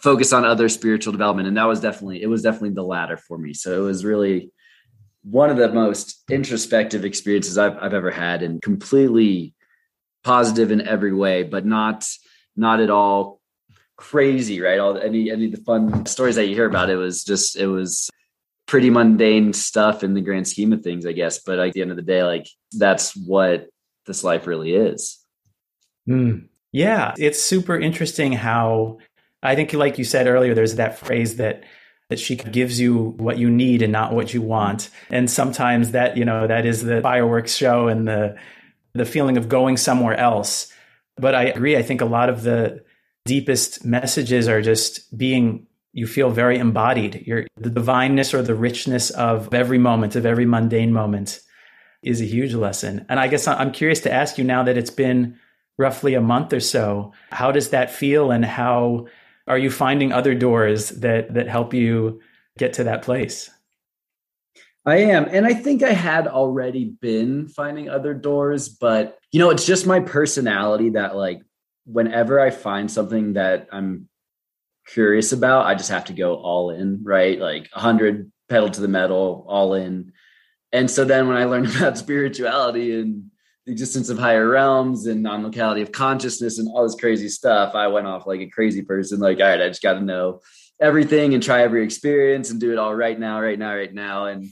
focus on other spiritual development and that was definitely it was definitely the latter for me so it was really one of the most introspective experiences I've, I've ever had and completely positive in every way but not not at all crazy right all any any of the fun stories that you hear about it was just it was pretty mundane stuff in the grand scheme of things i guess but at the end of the day like that's what this life really is mm. yeah it's super interesting how I think, like you said earlier, there's that phrase that that she gives you what you need and not what you want. And sometimes that, you know, that is the fireworks show and the the feeling of going somewhere else. But I agree. I think a lot of the deepest messages are just being you feel very embodied. Your the divineness or the richness of every moment, of every mundane moment is a huge lesson. And I guess I'm curious to ask you now that it's been roughly a month or so, how does that feel and how are you finding other doors that that help you get to that place? I am. And I think I had already been finding other doors, but you know, it's just my personality that like whenever I find something that I'm curious about, I just have to go all in, right? Like 100 pedal to the metal, all in. And so then when I learned about spirituality and the existence of higher realms and non-locality of consciousness and all this crazy stuff, I went off like a crazy person. Like, all right, I just got to know everything and try every experience and do it all right now, right now, right now. And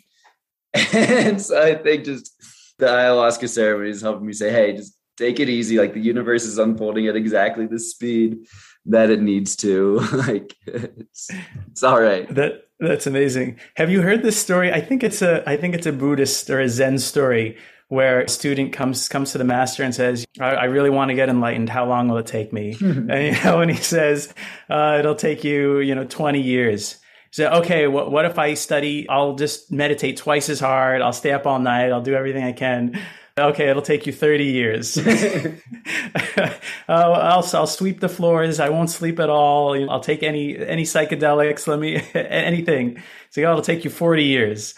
and so I think just the ayahuasca ceremony is helping me say, hey, just take it easy. Like the universe is unfolding at exactly the speed that it needs to. like it's it's all right. That that's amazing. Have you heard this story? I think it's a I think it's a Buddhist or a Zen story where a student comes comes to the master and says, "I, I really want to get enlightened. How long will it take me?" and you know, and he says, uh, "It'll take you, you know, twenty years." So, okay, what, what if I study? I'll just meditate twice as hard. I'll stay up all night. I'll do everything I can. Okay, it'll take you 30 years. Oh, I'll, I'll, I'll, sweep the floors. I won't sleep at all. I'll take any, any psychedelics. Let me, anything. So, oh, it'll take you 40 years.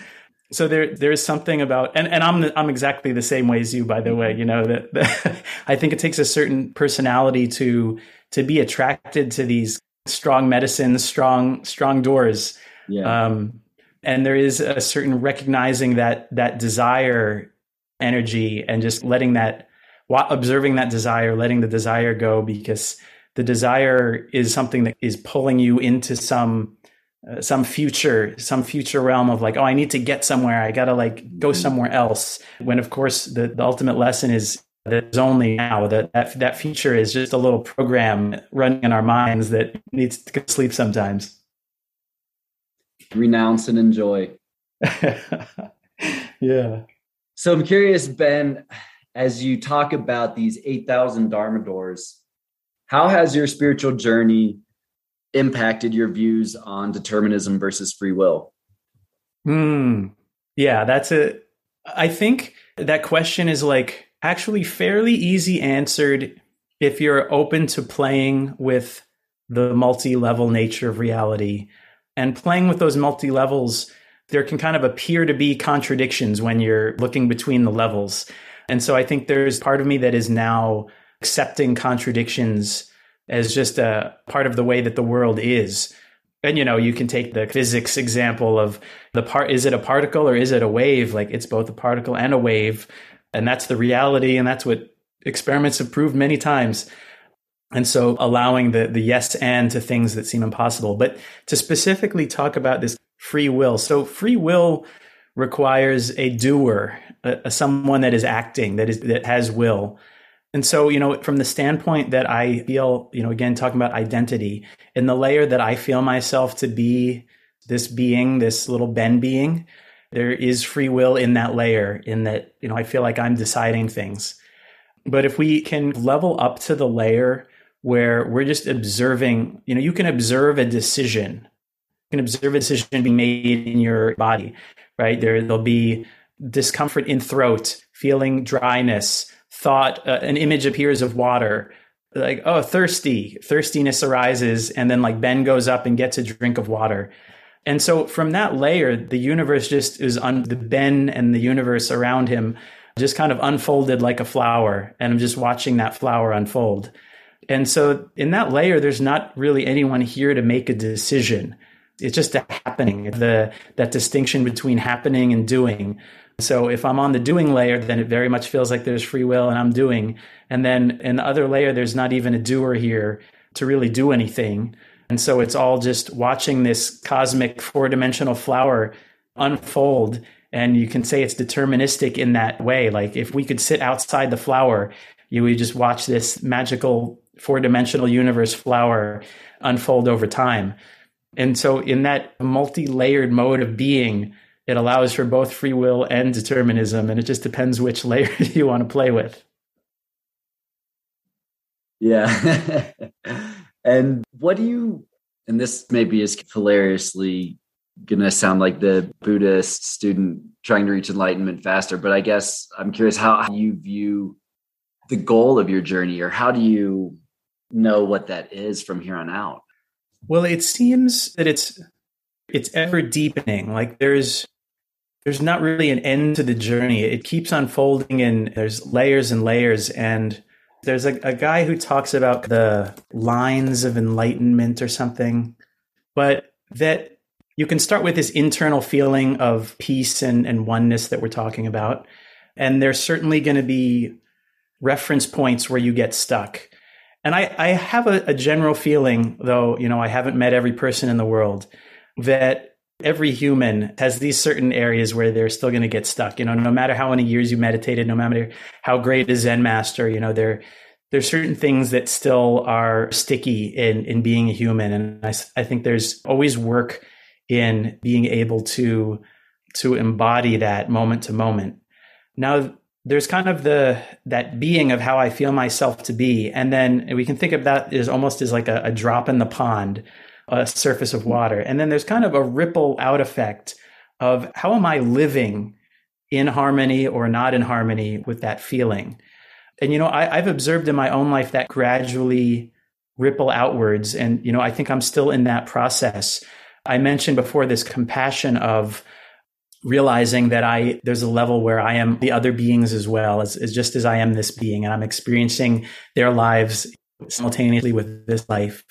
So there, there is something about, and, and I'm, I'm exactly the same way as you, by the way, you know, that, that I think it takes a certain personality to, to be attracted to these strong medicines, strong, strong doors. Yeah. Um, and there is a certain recognizing that, that desire energy and just letting that, observing that desire, letting the desire go because the desire is something that is pulling you into some uh, some future some future realm of like oh i need to get somewhere i gotta like go mm-hmm. somewhere else when of course the, the ultimate lesson is there's only now that, that that future is just a little program running in our minds that needs to sleep sometimes. Renounce and enjoy. Yeah. So i'm curious ben as you talk about these 8000 dharma doors how has your spiritual journey impacted your views on determinism versus free will? Hmm. Yeah that's a i think that question is like actually fairly easy answered if you're open to playing with the multi-level nature of reality. And playing with those multi-levels there can kind of appear to be contradictions when you're looking between the levels. And so i think there's part of me that is now accepting contradictions as just a part of the way that the world is. And you know you can take the physics example of the part is it a particle or is it a wave? Like it's both a particle and a wave and that's the reality. And that's what experiments have proved many times. And so allowing the, the yes and to things that seem impossible. But to specifically talk about this free will. So free will requires a doer, a, a someone that is acting, that is that has will. And so, you know, from the standpoint that I feel, you know, again, talking about identity, in the layer that I feel myself to be this being, this little Ben being, there is free will in that layer in that you know i feel like i'm deciding things. But if we can level up to the layer where we're just observing you know you can observe a decision. You can observe a decision being made in your body right? There there'll be discomfort in throat feeling dryness thought uh, an image appears of water like oh thirsty thirstiness arises and then like ben goes up and gets a drink of water and so from that layer, the universe just is on the Ben and the universe around him just kind of unfolded like a flower. And I'm just watching that flower unfold. And so in that layer, there's not really anyone here to make a decision. It's just happening, the that distinction between happening and doing. So if I'm on the doing layer, then it very much feels like there's free will and I'm doing. And then in the other layer, there's not even a doer here to really do anything. And so it's all just watching this cosmic four dimensional flower unfold. And you can say it's deterministic in that way. Like if we could sit outside the flower, you would just watch this magical four dimensional universe flower unfold over time. And so in that multi layered mode of being, it allows for both free will and determinism. And it just depends which layer you want to play with. Yeah. And what do you, and this maybe is hilariously going to sound like the Buddhist student trying to reach enlightenment faster, but I guess I'm curious how you view the goal of your journey or how do you know what that is from here on out? Well, it seems that it's it's ever deepening. Like there's there's not really an end to the journey. It keeps unfolding and there's layers and layers and there's a, a guy who talks about the lines of enlightenment or something, but that you can start with this internal feeling of peace and, and oneness that we're talking about. And there's certainly going to be reference points where you get stuck. And I, I have a, a general feeling, though, you know, I haven't met every person in the world, that every human has these certain areas where they're still going to get stuck. You know, no matter how many years you meditated, no matter how great a Zen master, you know, there there's certain things that still are sticky in in being a human, and I, I think there's always work in being able to to embody that moment to moment. Now, there's kind of the that being of how I feel myself to be, and then we can think of that as almost as like a, a drop in the pond a surface of water. And then there's kind of a ripple out effect of how am I living in harmony or not in harmony with that feeling. And, you know, I, I've observed in my own life that gradually ripple outwards. And, you know, I think I'm still in that process. I mentioned before this compassion of realizing that I, there's a level where I am the other beings as well as, as just as I am this being and I'm experiencing their lives simultaneously with this life.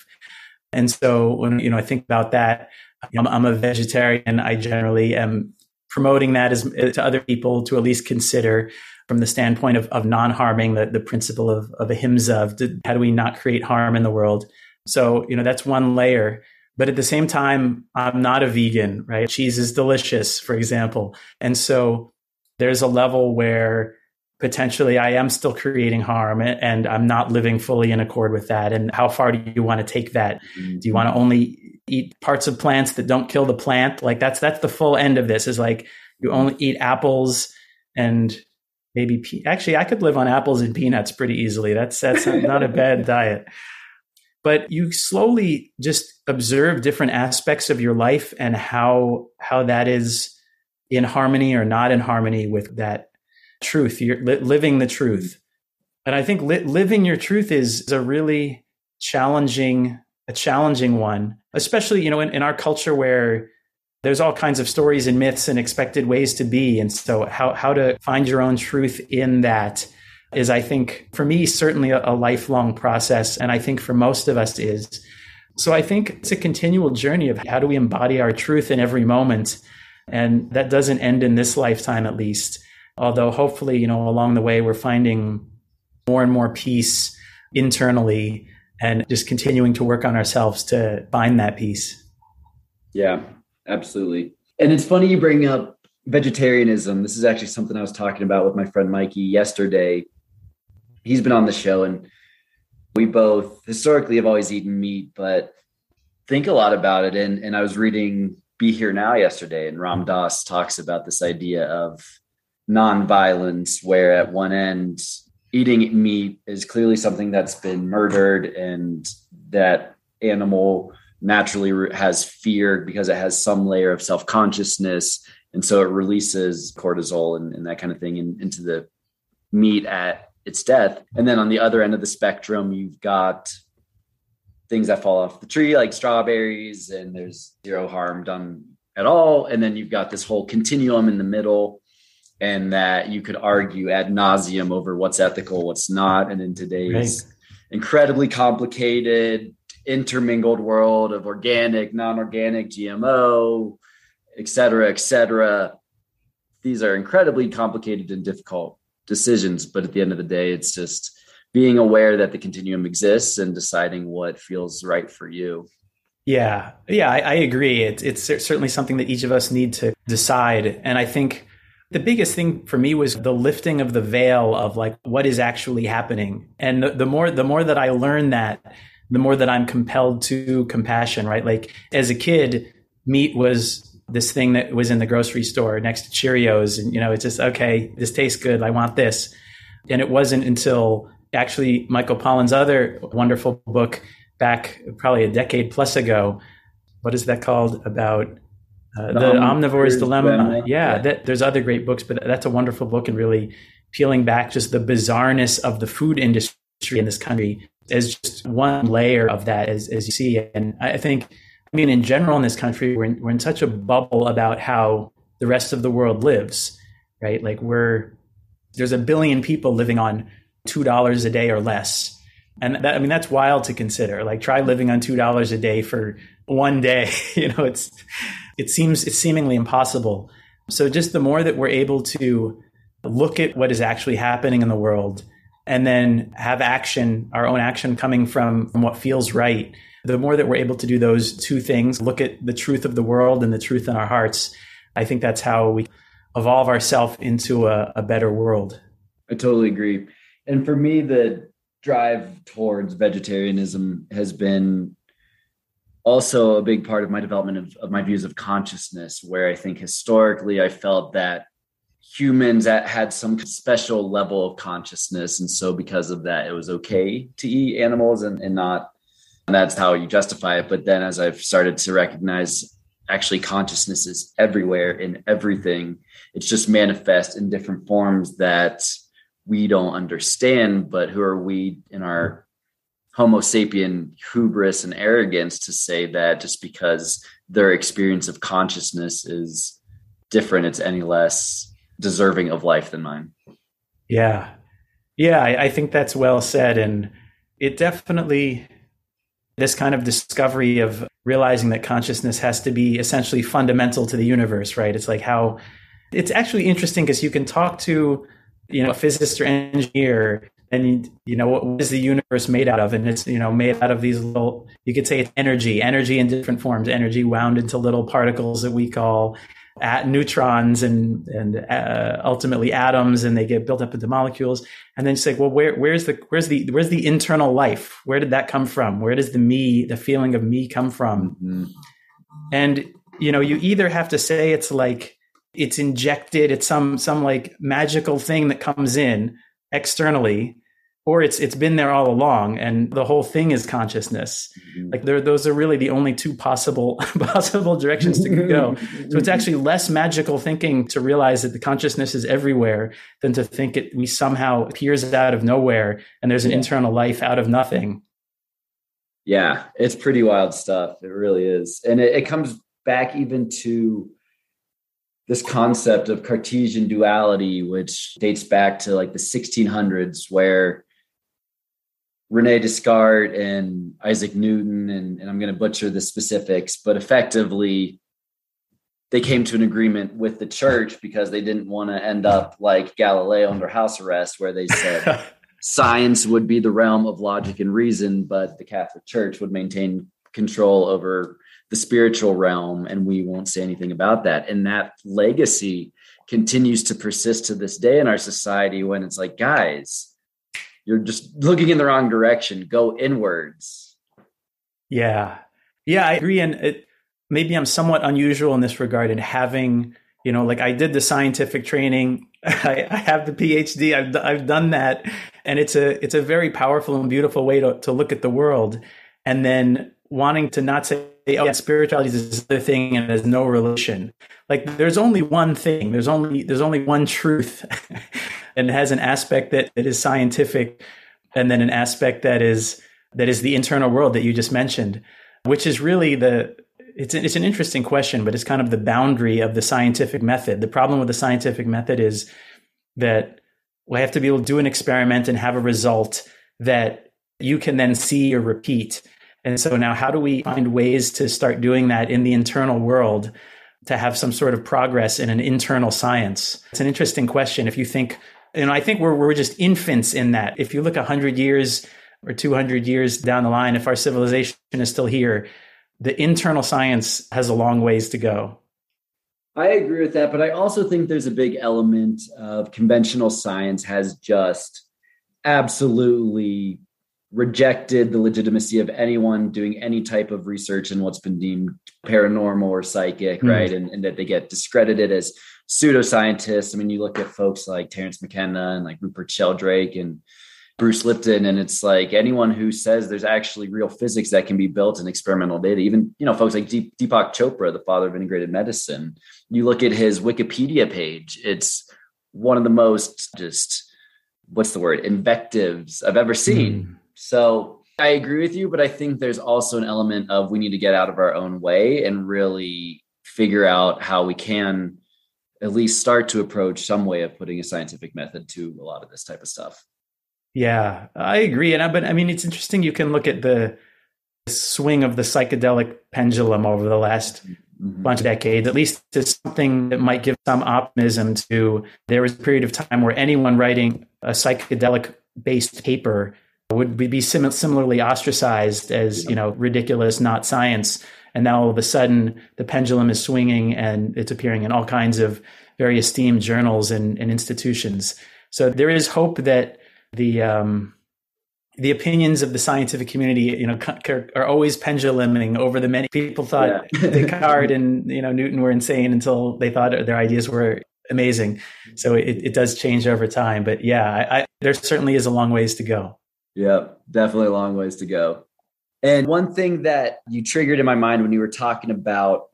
And so when, you know, I think about that, I'm, I'm a vegetarian. I generally am promoting that as, eh, to other people to at least consider from the standpoint of, of non-harming the, the principle of, of ahimsa of how do we not create harm in the world? So you know that's one layer. But at the same time i'm not a vegan right? Cheese is delicious for example. And so there's a level where potentially i am still creating harm and i'm not living fully in accord with that and how far do you want to take that do you want to only eat parts of plants that don't kill the plant like that's that's the full end of this is like you only eat apples and maybe pe- actually I could live on apples and peanuts pretty easily. That's that's not a bad diet. But you slowly just observe different aspects of your life and how how that is in harmony or not in harmony with that truth. You're li- living the truth, and I think li- living your truth is, is a really challenging a challenging one, especially you know in, in our culture where there's all kinds of stories and myths and expected ways to be. And so how, how to find your own truth in that is, I think, for me, certainly a, a lifelong process. And I think for most of us is. So I think it's a continual journey of how do we embody our truth in every moment. And that doesn't end in this lifetime, at least. Although hopefully, you know, along the way, we're finding more and more peace internally and just continuing to work on ourselves to find that peace. Yeah, absolutely. And it's funny you bring up vegetarianism. This is actually something I was talking about with my friend Mikey yesterday. He's been on the show and we both historically have always eaten meat, but think a lot about it. And, and I was reading Be Here Now yesterday, and Ram Dass talks about this idea of nonviolence, where at one end, eating meat is clearly something that's been murdered and that animal naturally has fear because it has some layer of self consciousness. And so it releases cortisol and, and that kind of thing in, into the meat at its death. And then on the other end of the spectrum, you've got things that fall off the tree, like strawberries, and there's zero harm done at all. And then you've got this whole continuum in the middle, and that you could argue ad nauseum over what's ethical, what's not. And in today's right. incredibly complicated intermingled world of organic, non-organic, GMO, et cetera, et cetera. These are incredibly complicated and difficult decisions, but at the end of the day, it's just being aware that the continuum exists and deciding what feels right for you. Yeah, yeah, I, I agree. It's it's certainly something that each of us need to decide, and I think the biggest thing for me was the lifting of the veil of like what is actually happening, and the, the more the more that I learn that the more that I'm compelled to compassion, right? Like as a kid, meat was this thing that was in the grocery store next to Cheerios. And, you know, it's just, okay, this tastes good. I want this. And it wasn't until actually Michael Pollan's other wonderful book back probably a decade plus ago. What is that called? About uh, the, the omnivore's dilemma. dilemma. Yeah, yeah. That, there's other great books, but that's a wonderful book and really peeling back just the bizarreness of the food industry in this country as just one layer of that as, as you see. And I think, I mean, in general in this country, we're in, we're in such a bubble about how the rest of the world lives, right? Like we're, there's a billion people living on $2 a day or less. And that, I mean, that's wild to consider. Like try living on $2 a day for one day. you know, it's, it seems, it's seemingly impossible. So just the more that we're able to look at what is actually happening in the world and then have action, our own action coming from, from what feels right. The more that we're able to do those two things, look at the truth of the world and the truth in our hearts, I think that's how we evolve ourselves into a, a better world. I totally agree. And for me, the drive towards vegetarianism has been also a big part of my development of, of, my views of consciousness, where I think historically I felt that humans that had some special level of consciousness and so because of that it was okay to eat animals and, and not And that's how you justify it. But then as I've started to recognize actually consciousness is everywhere in everything, it's just manifest in different forms that we don't understand. But who are we in our Homo sapien hubris and arrogance to say that just because their experience of consciousness is different, it's any less deserving of life than mine. Yeah. Yeah, I, I think that's well said. And it definitely, this kind of discovery of realizing that consciousness has to be essentially fundamental to the universe, right? It's like how it's actually interesting because you can talk to, you know, a physicist or engineer and you know what is the universe made out of and it's you know made out of these little you could say it's energy energy in different forms energy wound into little particles that we call at neutrons and and uh, ultimately atoms, and they get built up into molecules. And then you say, well, where where's the where's the where's the internal life? Where did that come from? Where does the me, the feeling of me, come from? Mm-hmm. And you know, you either have to say it's like it's injected, it's some some like magical thing that comes in externally, or it's it's been there all along and the whole thing is consciousness. Mm-hmm. like there those are really the only two possible possible directions to go. So it's actually less magical thinking to realize that the consciousness is everywhere than to think it we somehow appears out of nowhere and there's an internal life out of nothing. Yeah it's pretty wild stuff. It really is. And it, it comes back even to this concept of Cartesian duality, which dates back to like the 1600s, where Rene Descartes and Isaac Newton, and, and I'm going to butcher the specifics, but effectively, they came to an agreement with the church because they didn't want to end up like Galileo under house arrest, where they said science would be the realm of logic and reason, but the Catholic Church would maintain control over the spiritual realm, and we won't say anything about that. And that legacy continues to persist to this day in our society when it's like, guys, you're just looking in the wrong direction. Go inwards. Yeah. Yeah, I agree. And it, maybe I'm somewhat unusual in this regard in having, you know, like I did the scientific training. I, I, have the PhD. I've, I've done that. And it's a, it's a very powerful and beautiful way to, to look at the world. And then wanting to not say, yeah, spirituality is this other thing and there's no relation. Like there's only one thing. There's only, there's only one truth. and it has an aspect that, that is scientific and then an aspect that is that is the internal world that you just mentioned which is really the it's it's an interesting question but it's kind of the boundary of the scientific method the problem with the scientific method is that we have to be able to do an experiment and have a result that you can then see or repeat and so now how do we find ways to start doing that in the internal world to have some sort of progress in an internal science it's an interesting question if you think and I think we're, we're just infants in that. If you look 100 years or 200 years down the line, if our civilization is still here, the internal science has a long ways to go. I agree with that, but I also think there's a big element of conventional science has just absolutely rejected the legitimacy of anyone doing any type of research in what's been deemed paranormal or psychic, mm. right? And, and that they get discredited as pseudoscientists. I mean, you look at folks like Terence McKenna and like Rupert Sheldrake and Bruce Lipton, and it's like anyone who says there's actually real physics that can be built in experimental data, even you know folks like Deepak Chopra, the father of integrated medicine. You look at his Wikipedia page; it's one of the most just what's the word invectives I've ever seen. Mm. So I agree with you, but I think there's also an element of we need to get out of our own way and really figure out how we can at least start to approach some way of putting a scientific method to a lot of this type of stuff. Yeah, I agree. And I, but I mean, it's interesting. You can look at the swing of the psychedelic pendulum over the last mm-hmm. bunch of decades, at least to something that might give some optimism to. There was a period of time where anyone writing a psychedelic based paper would we be sim- similarly ostracized as, you know, ridiculous, not science. And now all of a sudden the pendulum is swinging and it's appearing in all kinds of very esteemed journals and, and institutions. So there is hope that the um, the opinions of the scientific community, you know, are always penduluming over the many people thought yeah. Descartes and you know Newton were insane until they thought their ideas were amazing. So it, it does change over time, but yeah, I, I, there certainly is a long ways to go. Yeah, definitely a long ways to go. And one thing that you triggered in my mind when you were talking about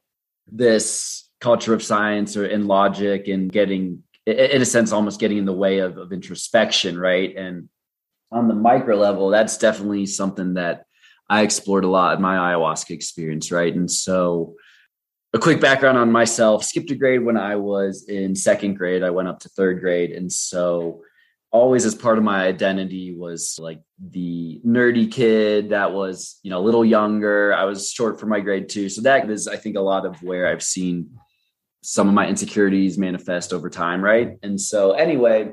this culture of science or in logic and getting, in a sense, almost getting in the way of, of introspection, right? And on the micro level, that's definitely something that I explored a lot in my ayahuasca experience, right? And so, a quick background on myself skipped a grade when I was in second grade. I went up to third grade. And so, always as part of my identity was like the nerdy kid that was, you know, a little younger. I was short for my grade too. So, that is, I think, a lot of where I've seen some of my insecurities manifest over time, right? And so, anyway,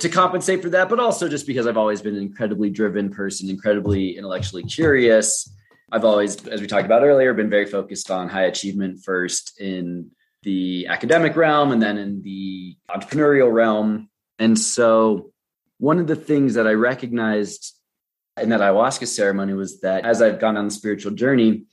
to compensate for that, but also just because I've always been an incredibly driven person, incredibly intellectually curious. I've always, as we talked about earlier, been very focused on high achievement first in the academic realm and then in the entrepreneurial realm. And so, one of the things that I recognized in that ayahuasca ceremony was that as I've gone on the spiritual journey,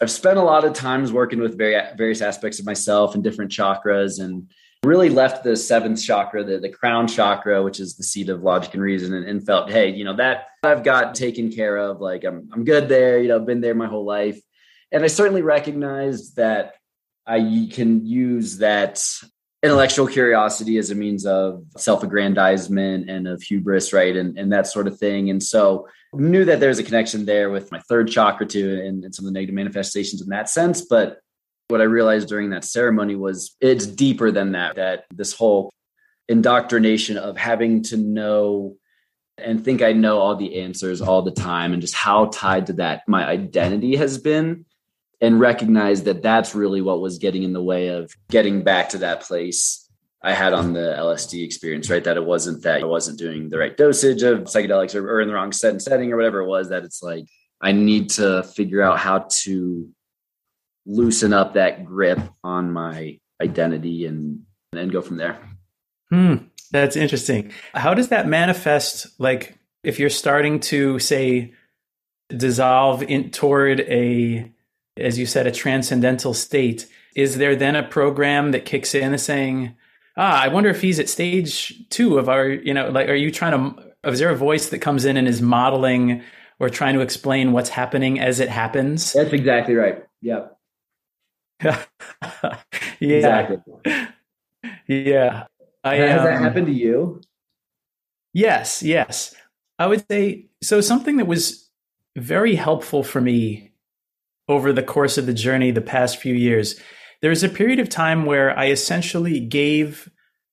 I've spent a lot of times working with various aspects of myself and different chakras and really left the seventh chakra, the, the crown chakra, which is the seat of logic and reason, and, and, felt, hey, you know, that I've got taken care of. Like I'm, I'm good there. You know, I've been there my whole life. And I certainly recognized that I can use that intellectual curiosity as a means of self-aggrandizement and of hubris, right? And, and that sort of thing. And so knew that there's a connection there with my third chakra too and, and some of the negative manifestations in that sense. But what I realized during that ceremony was it's deeper than that, that this whole indoctrination of having to know and think I know all the answers all the time and just how tied to that my identity has been and recognize that that's really what was getting in the way of getting back to that place I had on the LSD experience, right? That it wasn't that I wasn't doing the right dosage of psychedelics or, or in the wrong set and setting or whatever it was, that it's like I need to figure out how to loosen up that grip on my identity and and go from there. Hmm, that's interesting. How does that manifest? Like, if you're starting to say dissolve in toward a, as you said, a transcendental state, is there then a program that kicks in saying, "Ah, I wonder if he's at stage two of our," you know, like, are you trying to? Is there a voice that comes in and is modeling or trying to explain what's happening as it happens? That's exactly right. Yep. yeah. Exactly. Yeah. I, Has um, that happened to you? Yes, yes. I would say so. Something that was very helpful for me over the course of the journey the past few years, there was a period of time where I essentially gave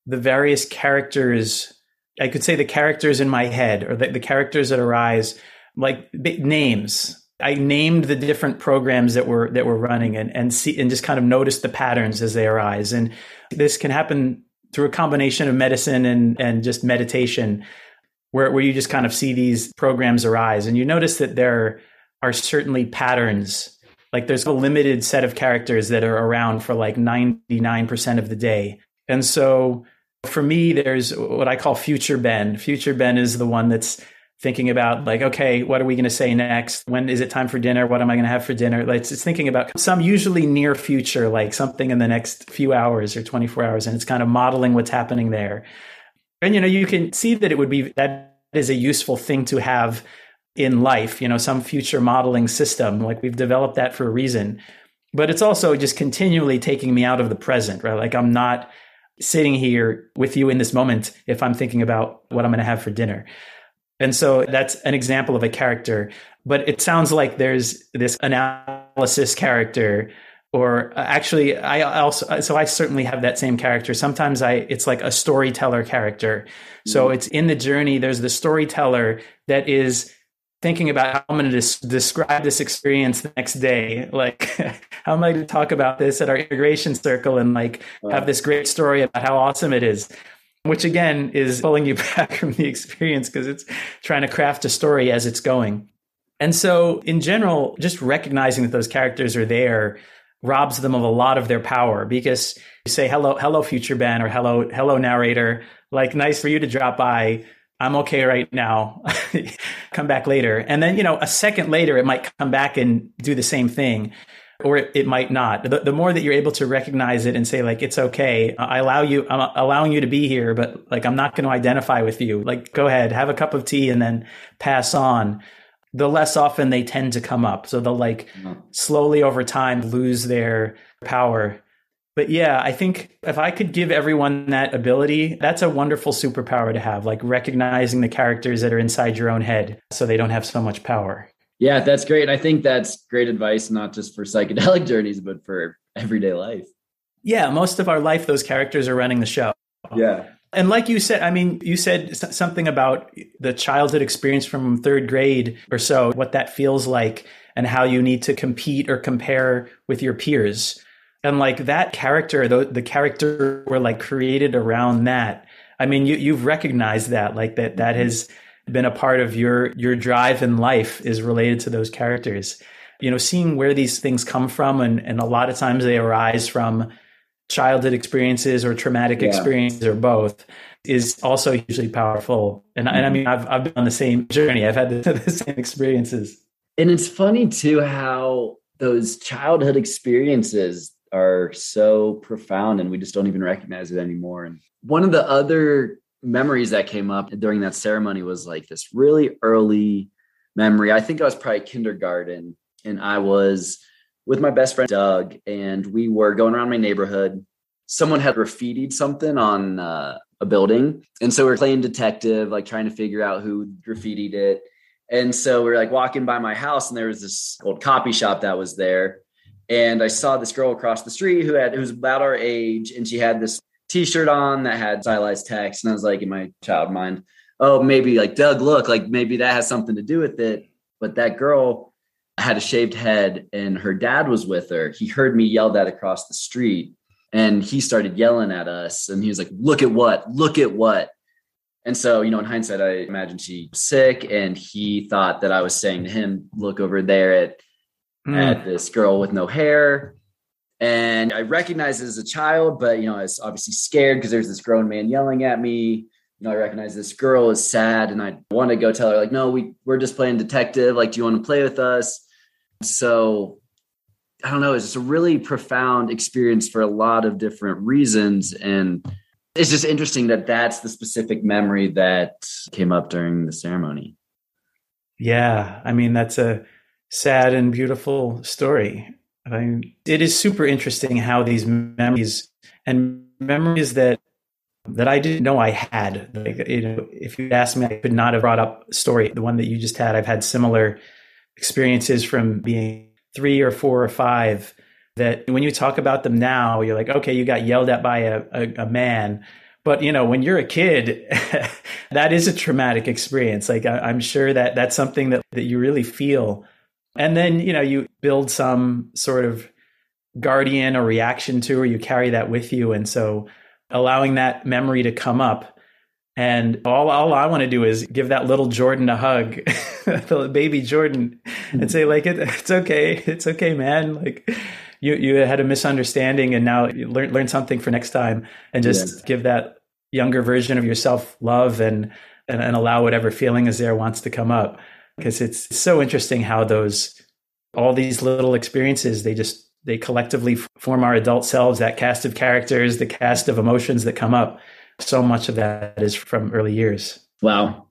the various characters, I could say the characters in my head or the, the characters that arise, like names. I named the different programs that were that were running and and see and just kind of noticed the patterns as they arise. And this can happen through a combination of medicine and and just meditation, where where you just kind of see these programs arise, and you notice that there are certainly patterns. Like there's a limited set of characters that are around for like 99% of the day. And so for me, there's what I call future Ben. Future Ben is the one that's thinking about like okay what are we going to say next when is it time for dinner what am i going to have for dinner like it's, it's thinking about some usually near future like something in the next few hours or 24 hours and it's kind of modeling what's happening there and you know you can see that it would be that is a useful thing to have in life you know some future modeling system like we've developed that for a reason but it's also just continually taking me out of the present right like i'm not sitting here with you in this moment if i'm thinking about what i'm going to have for dinner and so that's an example of a character. But it sounds like there's this analysis character or actually i also so i certainly have that same character sometimes i it's like a storyteller character so mm-hmm. it's in the journey there's the storyteller that is thinking about how i'm going to des- describe this experience the next day. Like how am i going to talk about this at our integration circle and like have this great story about how awesome it is? Which again is pulling you back from the experience because it's trying to craft a story as it's going. And so, in general, just recognizing that those characters are there robs them of a lot of their power because you say hello hello future ben or hello hello narrator. Like nice for you to drop by i'm okay right now come back later and then you know a second later it might come back and do the same thing or it, it might not. The, the, more that you're able to recognize it and say like it's okay, I allow you, I'm allowing you to be here, but like I'm not going to identify with you. Like go ahead, have a cup of tea and then pass on. the less often they tend to come up. So they'll like Mm. slowly over time lose their power. But yeah, I think if I could give everyone that ability, that's a wonderful superpower to have, like recognizing the characters that are inside your own head so they don't have so much power. Yeah, that's great. I think that's great advice, not just for psychedelic journeys, but for everyday life. Yeah, most of our life, those characters are running the show. Yeah. And like you said, I mean, you said something about the childhood experience from third grade or so, what that feels like, and how you need to compete or compare with your peers. And like that character, the, the character were like created around that. I mean, you, you've recognized that, like that, that mm-hmm. has been a part of your your drive in life is related to those characters. You know, seeing where these things come from, and and a lot of times they arise from childhood experiences or traumatic Yeah. experiences or both is also hugely powerful. And, and I mm-hmm. mean, I've, I've been on the same journey. I've had the, the same experiences. And it's funny too how those childhood experiences are so profound and we just don't even recognize it anymore. And one of the other memories that came up during that ceremony was like this really early memory. I think I was probably kindergarten and I was with my best friend Doug and we were going around my neighborhood. Someone had graffitied something on uh, a building. And so we are playing detective, like trying to figure out who graffitied it. And so we are like walking by my house, and there was this old copy shop that was there. And I saw this girl across the street who had who was about our age, and she had this T-shirt on that had stylized text. And I was like, in my child mind, oh, maybe like Doug, look, like maybe that has something to do with it. But that girl had a shaved head, and her dad was with her. He heard me yell that across the street, and he started yelling at us. And he was like, "Look at what? Look at what?" And so, you know, in hindsight, I imagine she was sick, and he thought that I was saying to him, "Look over there at Mm. at this girl with no hair." And I recognized it as a child, but you know, I was obviously scared because there's this grown man yelling at me. You know, I recognize this girl is sad, and I want to go tell her, like, "No, we we're just playing detective. Like, do you want to play with us?" So I don't know, it's just a really profound experience for a lot of different reasons. And it's just interesting that that's the specific memory that came up during the ceremony. Yeah, I mean that's a sad and beautiful story. I it is super interesting how these memories and memories that that I didn't know I had. Like, you know, if you asked me, I could not have brought up story. The one that you just had, I've had similar experiences from being three or four or five. That when you talk about them now, you're like, okay, you got yelled at by a, a, a man. But you know, when you're a kid, that is a traumatic experience. Like I, I'm sure that that's something that, that you really feel. And then, you know, you build some sort of guardian or reaction to, or you carry that with you. And so allowing that memory to come up. And all, all I want to do is give that little Jordan a hug, the baby Jordan, and hmm. say, like, it, it's okay. It's okay, man. Like, you, you had a misunderstanding and now you learn, learn something for next time and just Yeah. give that younger version of yourself love and, and, and allow whatever feeling is there wants to come up. Because it's so interesting how those, all these little experiences, they just, they collectively form our adult selves, that cast of characters, the cast of emotions that come up. So much of that is from early years. Wow.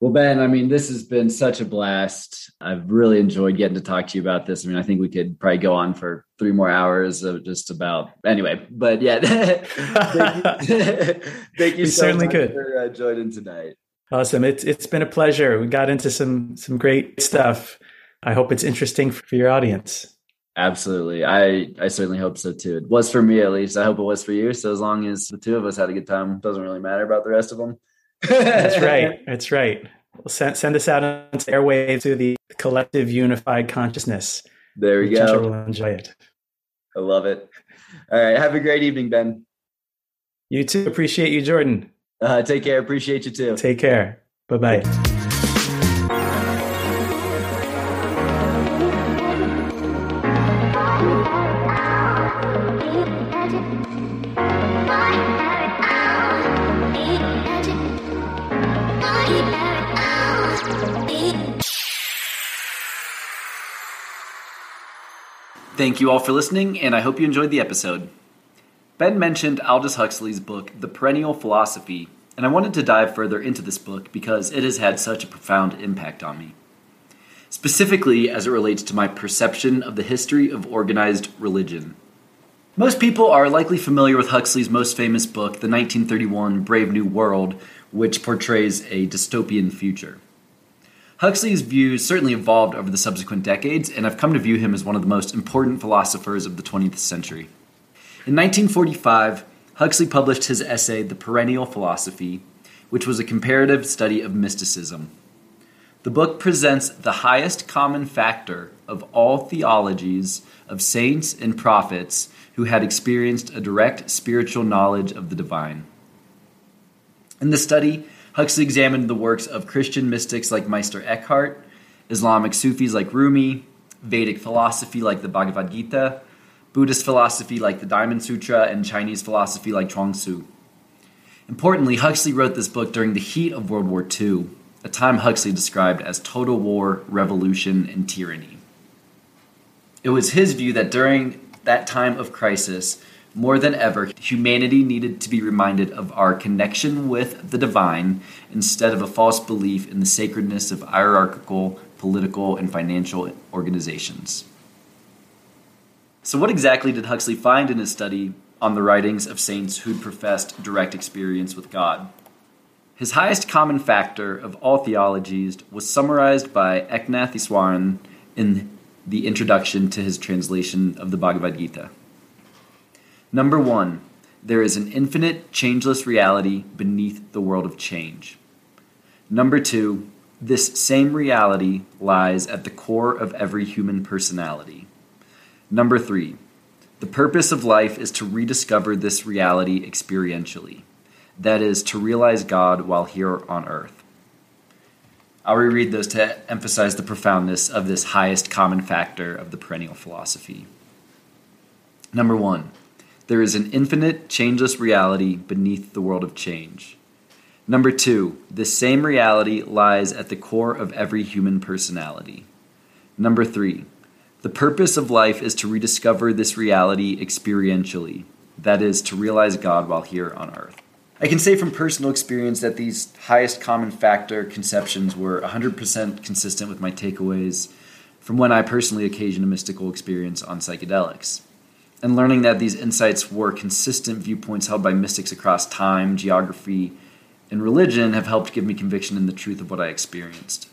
Well, Ben, I mean, this has been such a blast. I've really enjoyed getting to talk to you about this. I mean, I think we could probably go on for three more hours of just about anyway, but yeah. thank you, thank you We so certainly much could. for uh, joining tonight. Awesome. It's it's been a pleasure. We got into some some great stuff. I hope it's interesting for your audience. Absolutely. I, I certainly hope so too. It was for me at least. I hope it was for you. So as long as the two of us had a good time, it doesn't really matter about the rest of them. That's right. That's right. Well, send, send us out the airwaves to the collective unified consciousness. There we Which I'm sure go. we'll enjoy it. I love it. All right. Have a great evening, Ben. You too. Appreciate you, Jordan. Uh, take care. Appreciate you too. Take care. Bye bye. Thank you all for listening, and I hope you enjoyed the episode. Ben mentioned Aldous Huxley's book, The Perennial Philosophy, and I wanted to dive further into this book because it has had such a profound impact on me. specifically as it relates to my perception of the history of organized religion. Most people are likely familiar with Huxley's most famous book, the 1931 Brave New World, which portrays a dystopian future. Huxley's views certainly evolved over the subsequent decades, and I've come to view him as one of the most important philosophers of the 20th century. In 1945, Huxley published his essay, The Perennial Philosophy, which was a comparative study of mysticism. The book presents the highest common factor of all theologies of saints and prophets who had experienced a direct spiritual knowledge of the divine. In the study, Huxley examined the works of Christian mystics like Meister Eckhart, Islamic Sufis like Rumi, Vedic philosophy like the Bhagavad Gita, Buddhist philosophy like the Diamond Sutra, and Chinese philosophy like Chuang-Tzu. Importantly, Huxley wrote this book during the heat of World War II, a time Huxley described as total war, revolution, and tyranny. It was his view that during that time of crisis, more than ever, humanity needed to be reminded of our connection with the divine instead of a false belief in the sacredness of hierarchical, political, and financial organizations. So, what exactly did Huxley find in his study on the writings of saints who'd professed direct experience with God? His highest common factor of all theologies was summarized by Eknath Easwaran in the introduction to his translation of the Bhagavad Gita. Number one, there is an infinite, changeless reality beneath the world of change. Number two, this same reality lies at the core of every human personality. Number three, the purpose of life is to rediscover this reality experientially. That is, to realize God while here on earth. I'll reread those to emphasize the profoundness of this highest common factor of the perennial philosophy. Number one, there is an infinite, changeless reality beneath the world of change. Number two, this same reality lies at the core of every human personality. Number three, the purpose of life is to rediscover this reality experientially, that is, to realize God while here on earth. I can say from personal experience that these highest common factor conceptions were 100% consistent with my takeaways from when I personally occasioned a mystical experience on psychedelics. And learning that these insights were consistent viewpoints held by mystics across time, geography, and religion have helped give me conviction in the truth of what I experienced.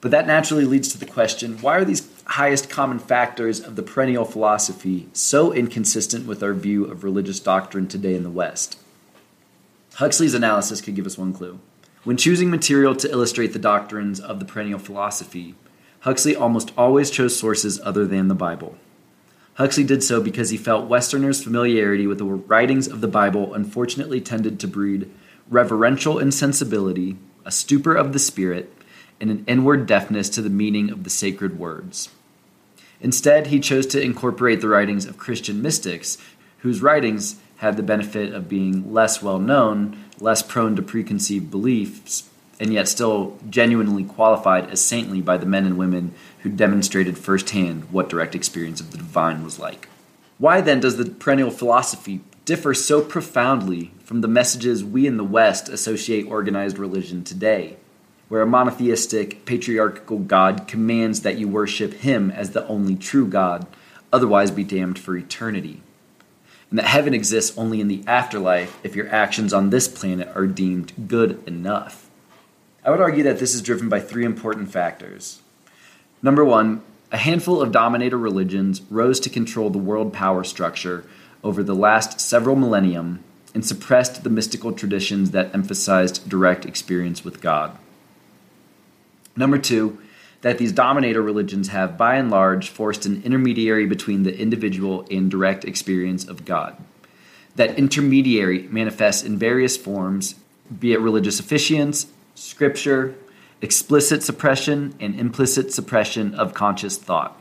But that naturally leads to the question why are these highest common factors of the perennial philosophy so inconsistent with our view of religious doctrine today in the West? Huxley's analysis could give us one clue. When choosing material to illustrate the doctrines of the perennial philosophy, Huxley almost always chose sources other than the Bible. Huxley did so because he felt Westerners' familiarity with the writings of the Bible unfortunately tended to breed reverential insensibility, a stupor of the spirit, and an inward deafness to the meaning of the sacred words. Instead, he chose to incorporate the writings of Christian mystics, whose writings had the benefit of being less well known, less prone to preconceived beliefs, and yet still genuinely qualified as saintly by the men and women who demonstrated firsthand what direct experience of the divine was like. Why then does the perennial philosophy differ so profoundly from the messages we in the West associate organized religion today, where a monotheistic, patriarchal God commands that you worship him as the only true God, otherwise be damned for eternity? and that heaven exists only in the afterlife if your actions on this planet are deemed good enough. I would argue that this is driven by three important factors. Number one, a handful of dominator religions rose to control the world power structure over the last several millennium and suppressed the mystical traditions that emphasized direct experience with God. Number two, that these dominator religions have, by and large, forced an intermediary between the individual and direct experience of God. That intermediary manifests in various forms, be it religious officiants, scripture, explicit suppression, and implicit suppression of conscious thought.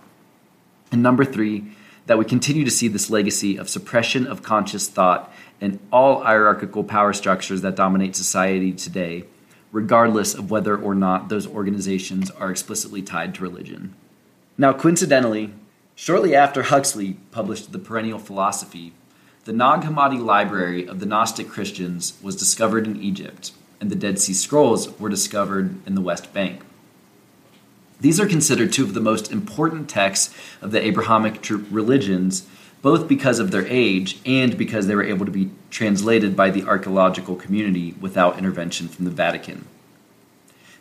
And number three, that we continue to see this legacy of suppression of conscious thought in all hierarchical power structures that dominate society today regardless of whether or not those organizations are explicitly tied to religion. Now, coincidentally, shortly after Huxley published The Perennial Philosophy, the Nag Hammadi library of the Gnostic Christians was discovered in Egypt, and the Dead Sea Scrolls were discovered in the West Bank. These are considered two of the most important texts of the Abrahamic religions, both because of their age and because they were able to be translated by the archaeological community without intervention from the Vatican.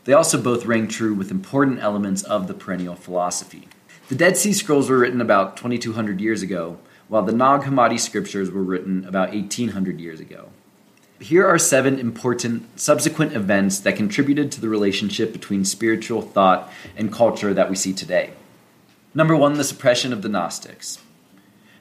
They also both rang true with important elements of the perennial philosophy. The Dead Sea Scrolls were written about 2200 years ago, while the Nag Hammadi scriptures were written about 1800 years ago. Here are seven important subsequent events that contributed to the relationship between spiritual thought and culture that we see today. Number one, the suppression of the Gnostics.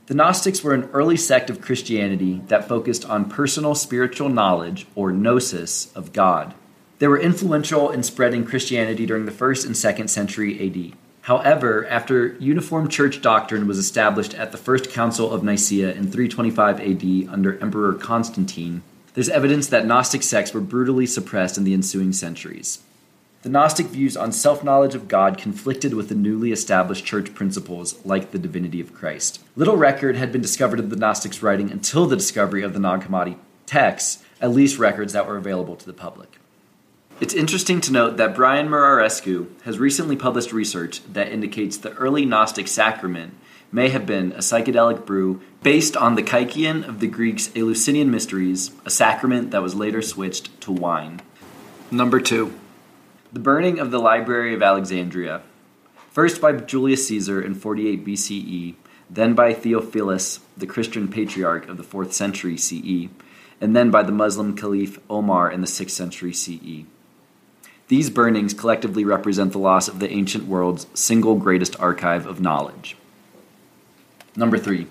The Gnostics were an early sect of Christianity that focused on personal spiritual knowledge, or gnosis, of God. They were influential in spreading Christianity during the first and second century AD. However, after uniform church doctrine was established at the First Council of Nicaea in 325 AD under Emperor Constantine, there's evidence that Gnostic sects were brutally suppressed in the ensuing centuries. The Gnostic views on self knowledge of God conflicted with the newly established church principles like the divinity of Christ. Little record had been discovered of the Gnostics' writing until the discovery of the Nag Hammadi texts, at least records that were available to the public. It's interesting to note that Brian Muraresku has recently published research that indicates the early Gnostic sacrament may have been a psychedelic brew based on the kykeon of the Greeks' Eleusinian Mysteries, a sacrament that was later switched to wine. Number two, the burning of the Library of Alexandria. First by Julius Caesar in 48 BCE, then by Theophilus, the Christian patriarch of the 4th century CE, and then by the Muslim Caliph Omar in the 6th century CE. These burnings collectively represent the loss of the ancient world's single greatest archive of knowledge. Number three,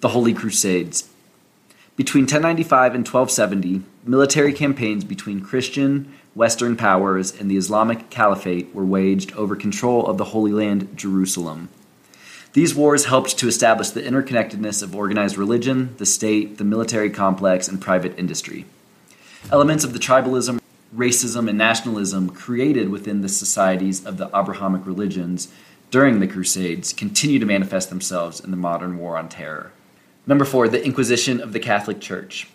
the Holy Crusades. Between 1095 and 1270, military campaigns between Christian Western powers and the Islamic Caliphate were waged over control of the Holy Land, Jerusalem. These wars helped to establish the interconnectedness of organized religion, the state, the military complex, and private industry. Elements of the tribalism, racism, and nationalism created within the societies of the Abrahamic religions during the Crusades continue to manifest themselves in the modern war on terror. Number four, the Inquisition of the Catholic Church.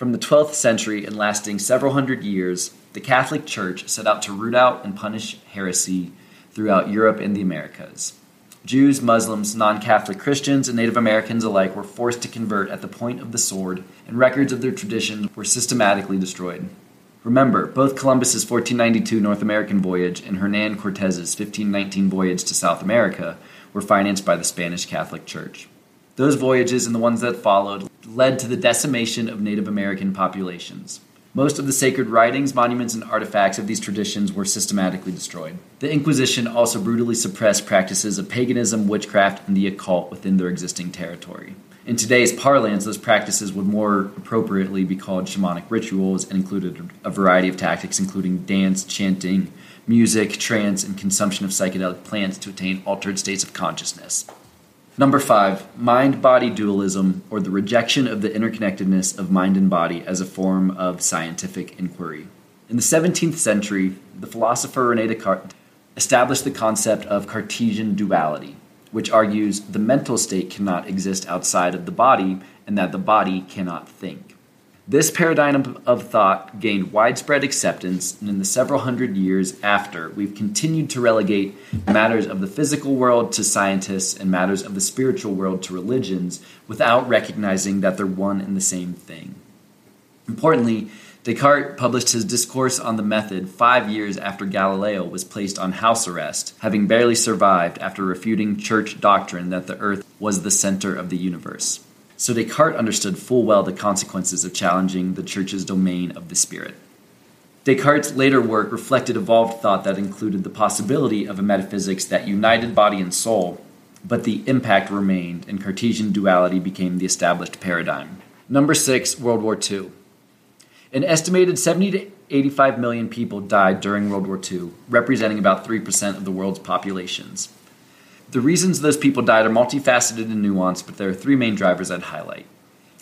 From the 12th century and lasting several hundred years, the Catholic Church set out to root out and punish heresy throughout Europe and the Americas. Jews, Muslims, non Catholic Christians, and Native Americans alike were forced to convert at the point of the sword, and records of their traditions were systematically destroyed. Remember, both Columbus's 1492 North American voyage and Hernan Cortez's 1519 voyage to South America were financed by the Spanish Catholic Church. Those voyages and the ones that followed led to the decimation of Native American populations. Most of the sacred writings, monuments, and artifacts of these traditions were systematically destroyed. The Inquisition also brutally suppressed practices of paganism, witchcraft, and the occult within their existing territory. In today's parlance, those practices would more appropriately be called shamanic rituals and included a variety of tactics, including dance, chanting, music, trance, and consumption of psychedelic plants to attain altered states of consciousness. Number five, mind body dualism, or the rejection of the interconnectedness of mind and body as a form of scientific inquiry. In the 17th century, the philosopher Rene Descartes established the concept of Cartesian duality which argues the mental state cannot exist outside of the body and that the body cannot think. This paradigm of thought gained widespread acceptance, and in the several hundred years after, we've continued to relegate matters of the physical world to scientists and matters of the spiritual world to religions without recognizing that they're one and the same thing. Importantly, Descartes published his Discourse on the Method five years after Galileo was placed on house arrest, having barely survived after refuting church doctrine that the earth was the center of the universe. So Descartes understood full well the consequences of challenging the church's domain of the spirit. Descartes' later work reflected evolved thought that included the possibility of a metaphysics that united body and soul, but the impact remained, and Cartesian duality became the established paradigm. Number six, World War II. An estimated 70 to 85 million people died during World War II, representing about 3% of the world's populations. The reasons those people died are multifaceted and nuanced, but there are three main drivers I'd highlight.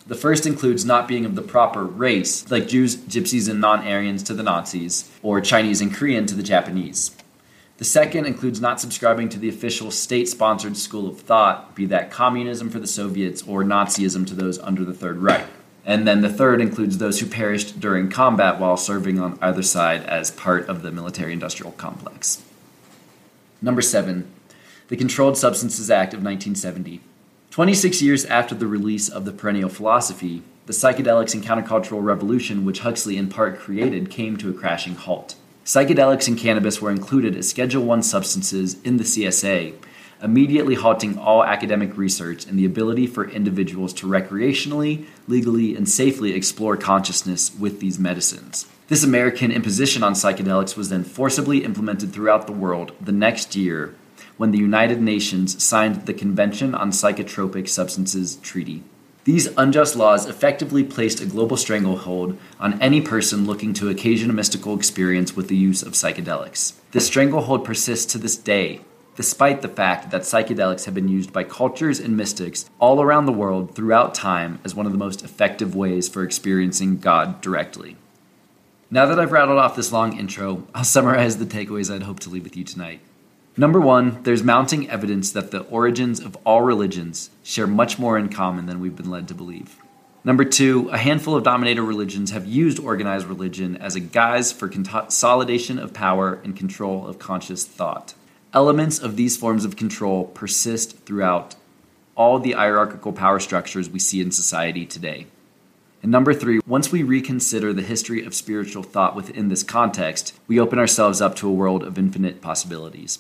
The first includes not being of the proper race, like Jews, Gypsies, and non Aryans to the Nazis, or Chinese and Korean to the Japanese. The second includes not subscribing to the official state sponsored school of thought, be that communism for the Soviets or Nazism to those under the Third Reich. And then the third includes those who perished during combat while serving on either side as part of the military industrial complex. Number seven, the Controlled Substances Act of 1970. 26 years after the release of the perennial philosophy, the psychedelics and countercultural revolution, which Huxley in part created, came to a crashing halt. Psychedelics and cannabis were included as Schedule 1 substances in the CSA, immediately halting all academic research and the ability for individuals to recreationally, legally, and safely explore consciousness with these medicines. This American imposition on psychedelics was then forcibly implemented throughout the world the next year when the United Nations signed the Convention on Psychotropic Substances Treaty. These unjust laws effectively placed a global stranglehold on any person looking to occasion a mystical experience with the use of psychedelics. This stranglehold persists to this day, despite the fact that psychedelics have been used by cultures and mystics all around the world throughout time as one of the most effective ways for experiencing God directly. Now that I've rattled off this long intro, I'll summarize the takeaways I'd hope to leave with you tonight. Number one, there's mounting evidence that the origins of all religions share much more in common than we've been led to believe. Number two, a handful of dominator religions have used organized religion as a guise for consolidation of power and control of conscious thought. Elements of these forms of control persist throughout all the hierarchical power structures we see in society today. And number three, once we reconsider the history of spiritual thought within this context, we open ourselves up to a world of infinite possibilities.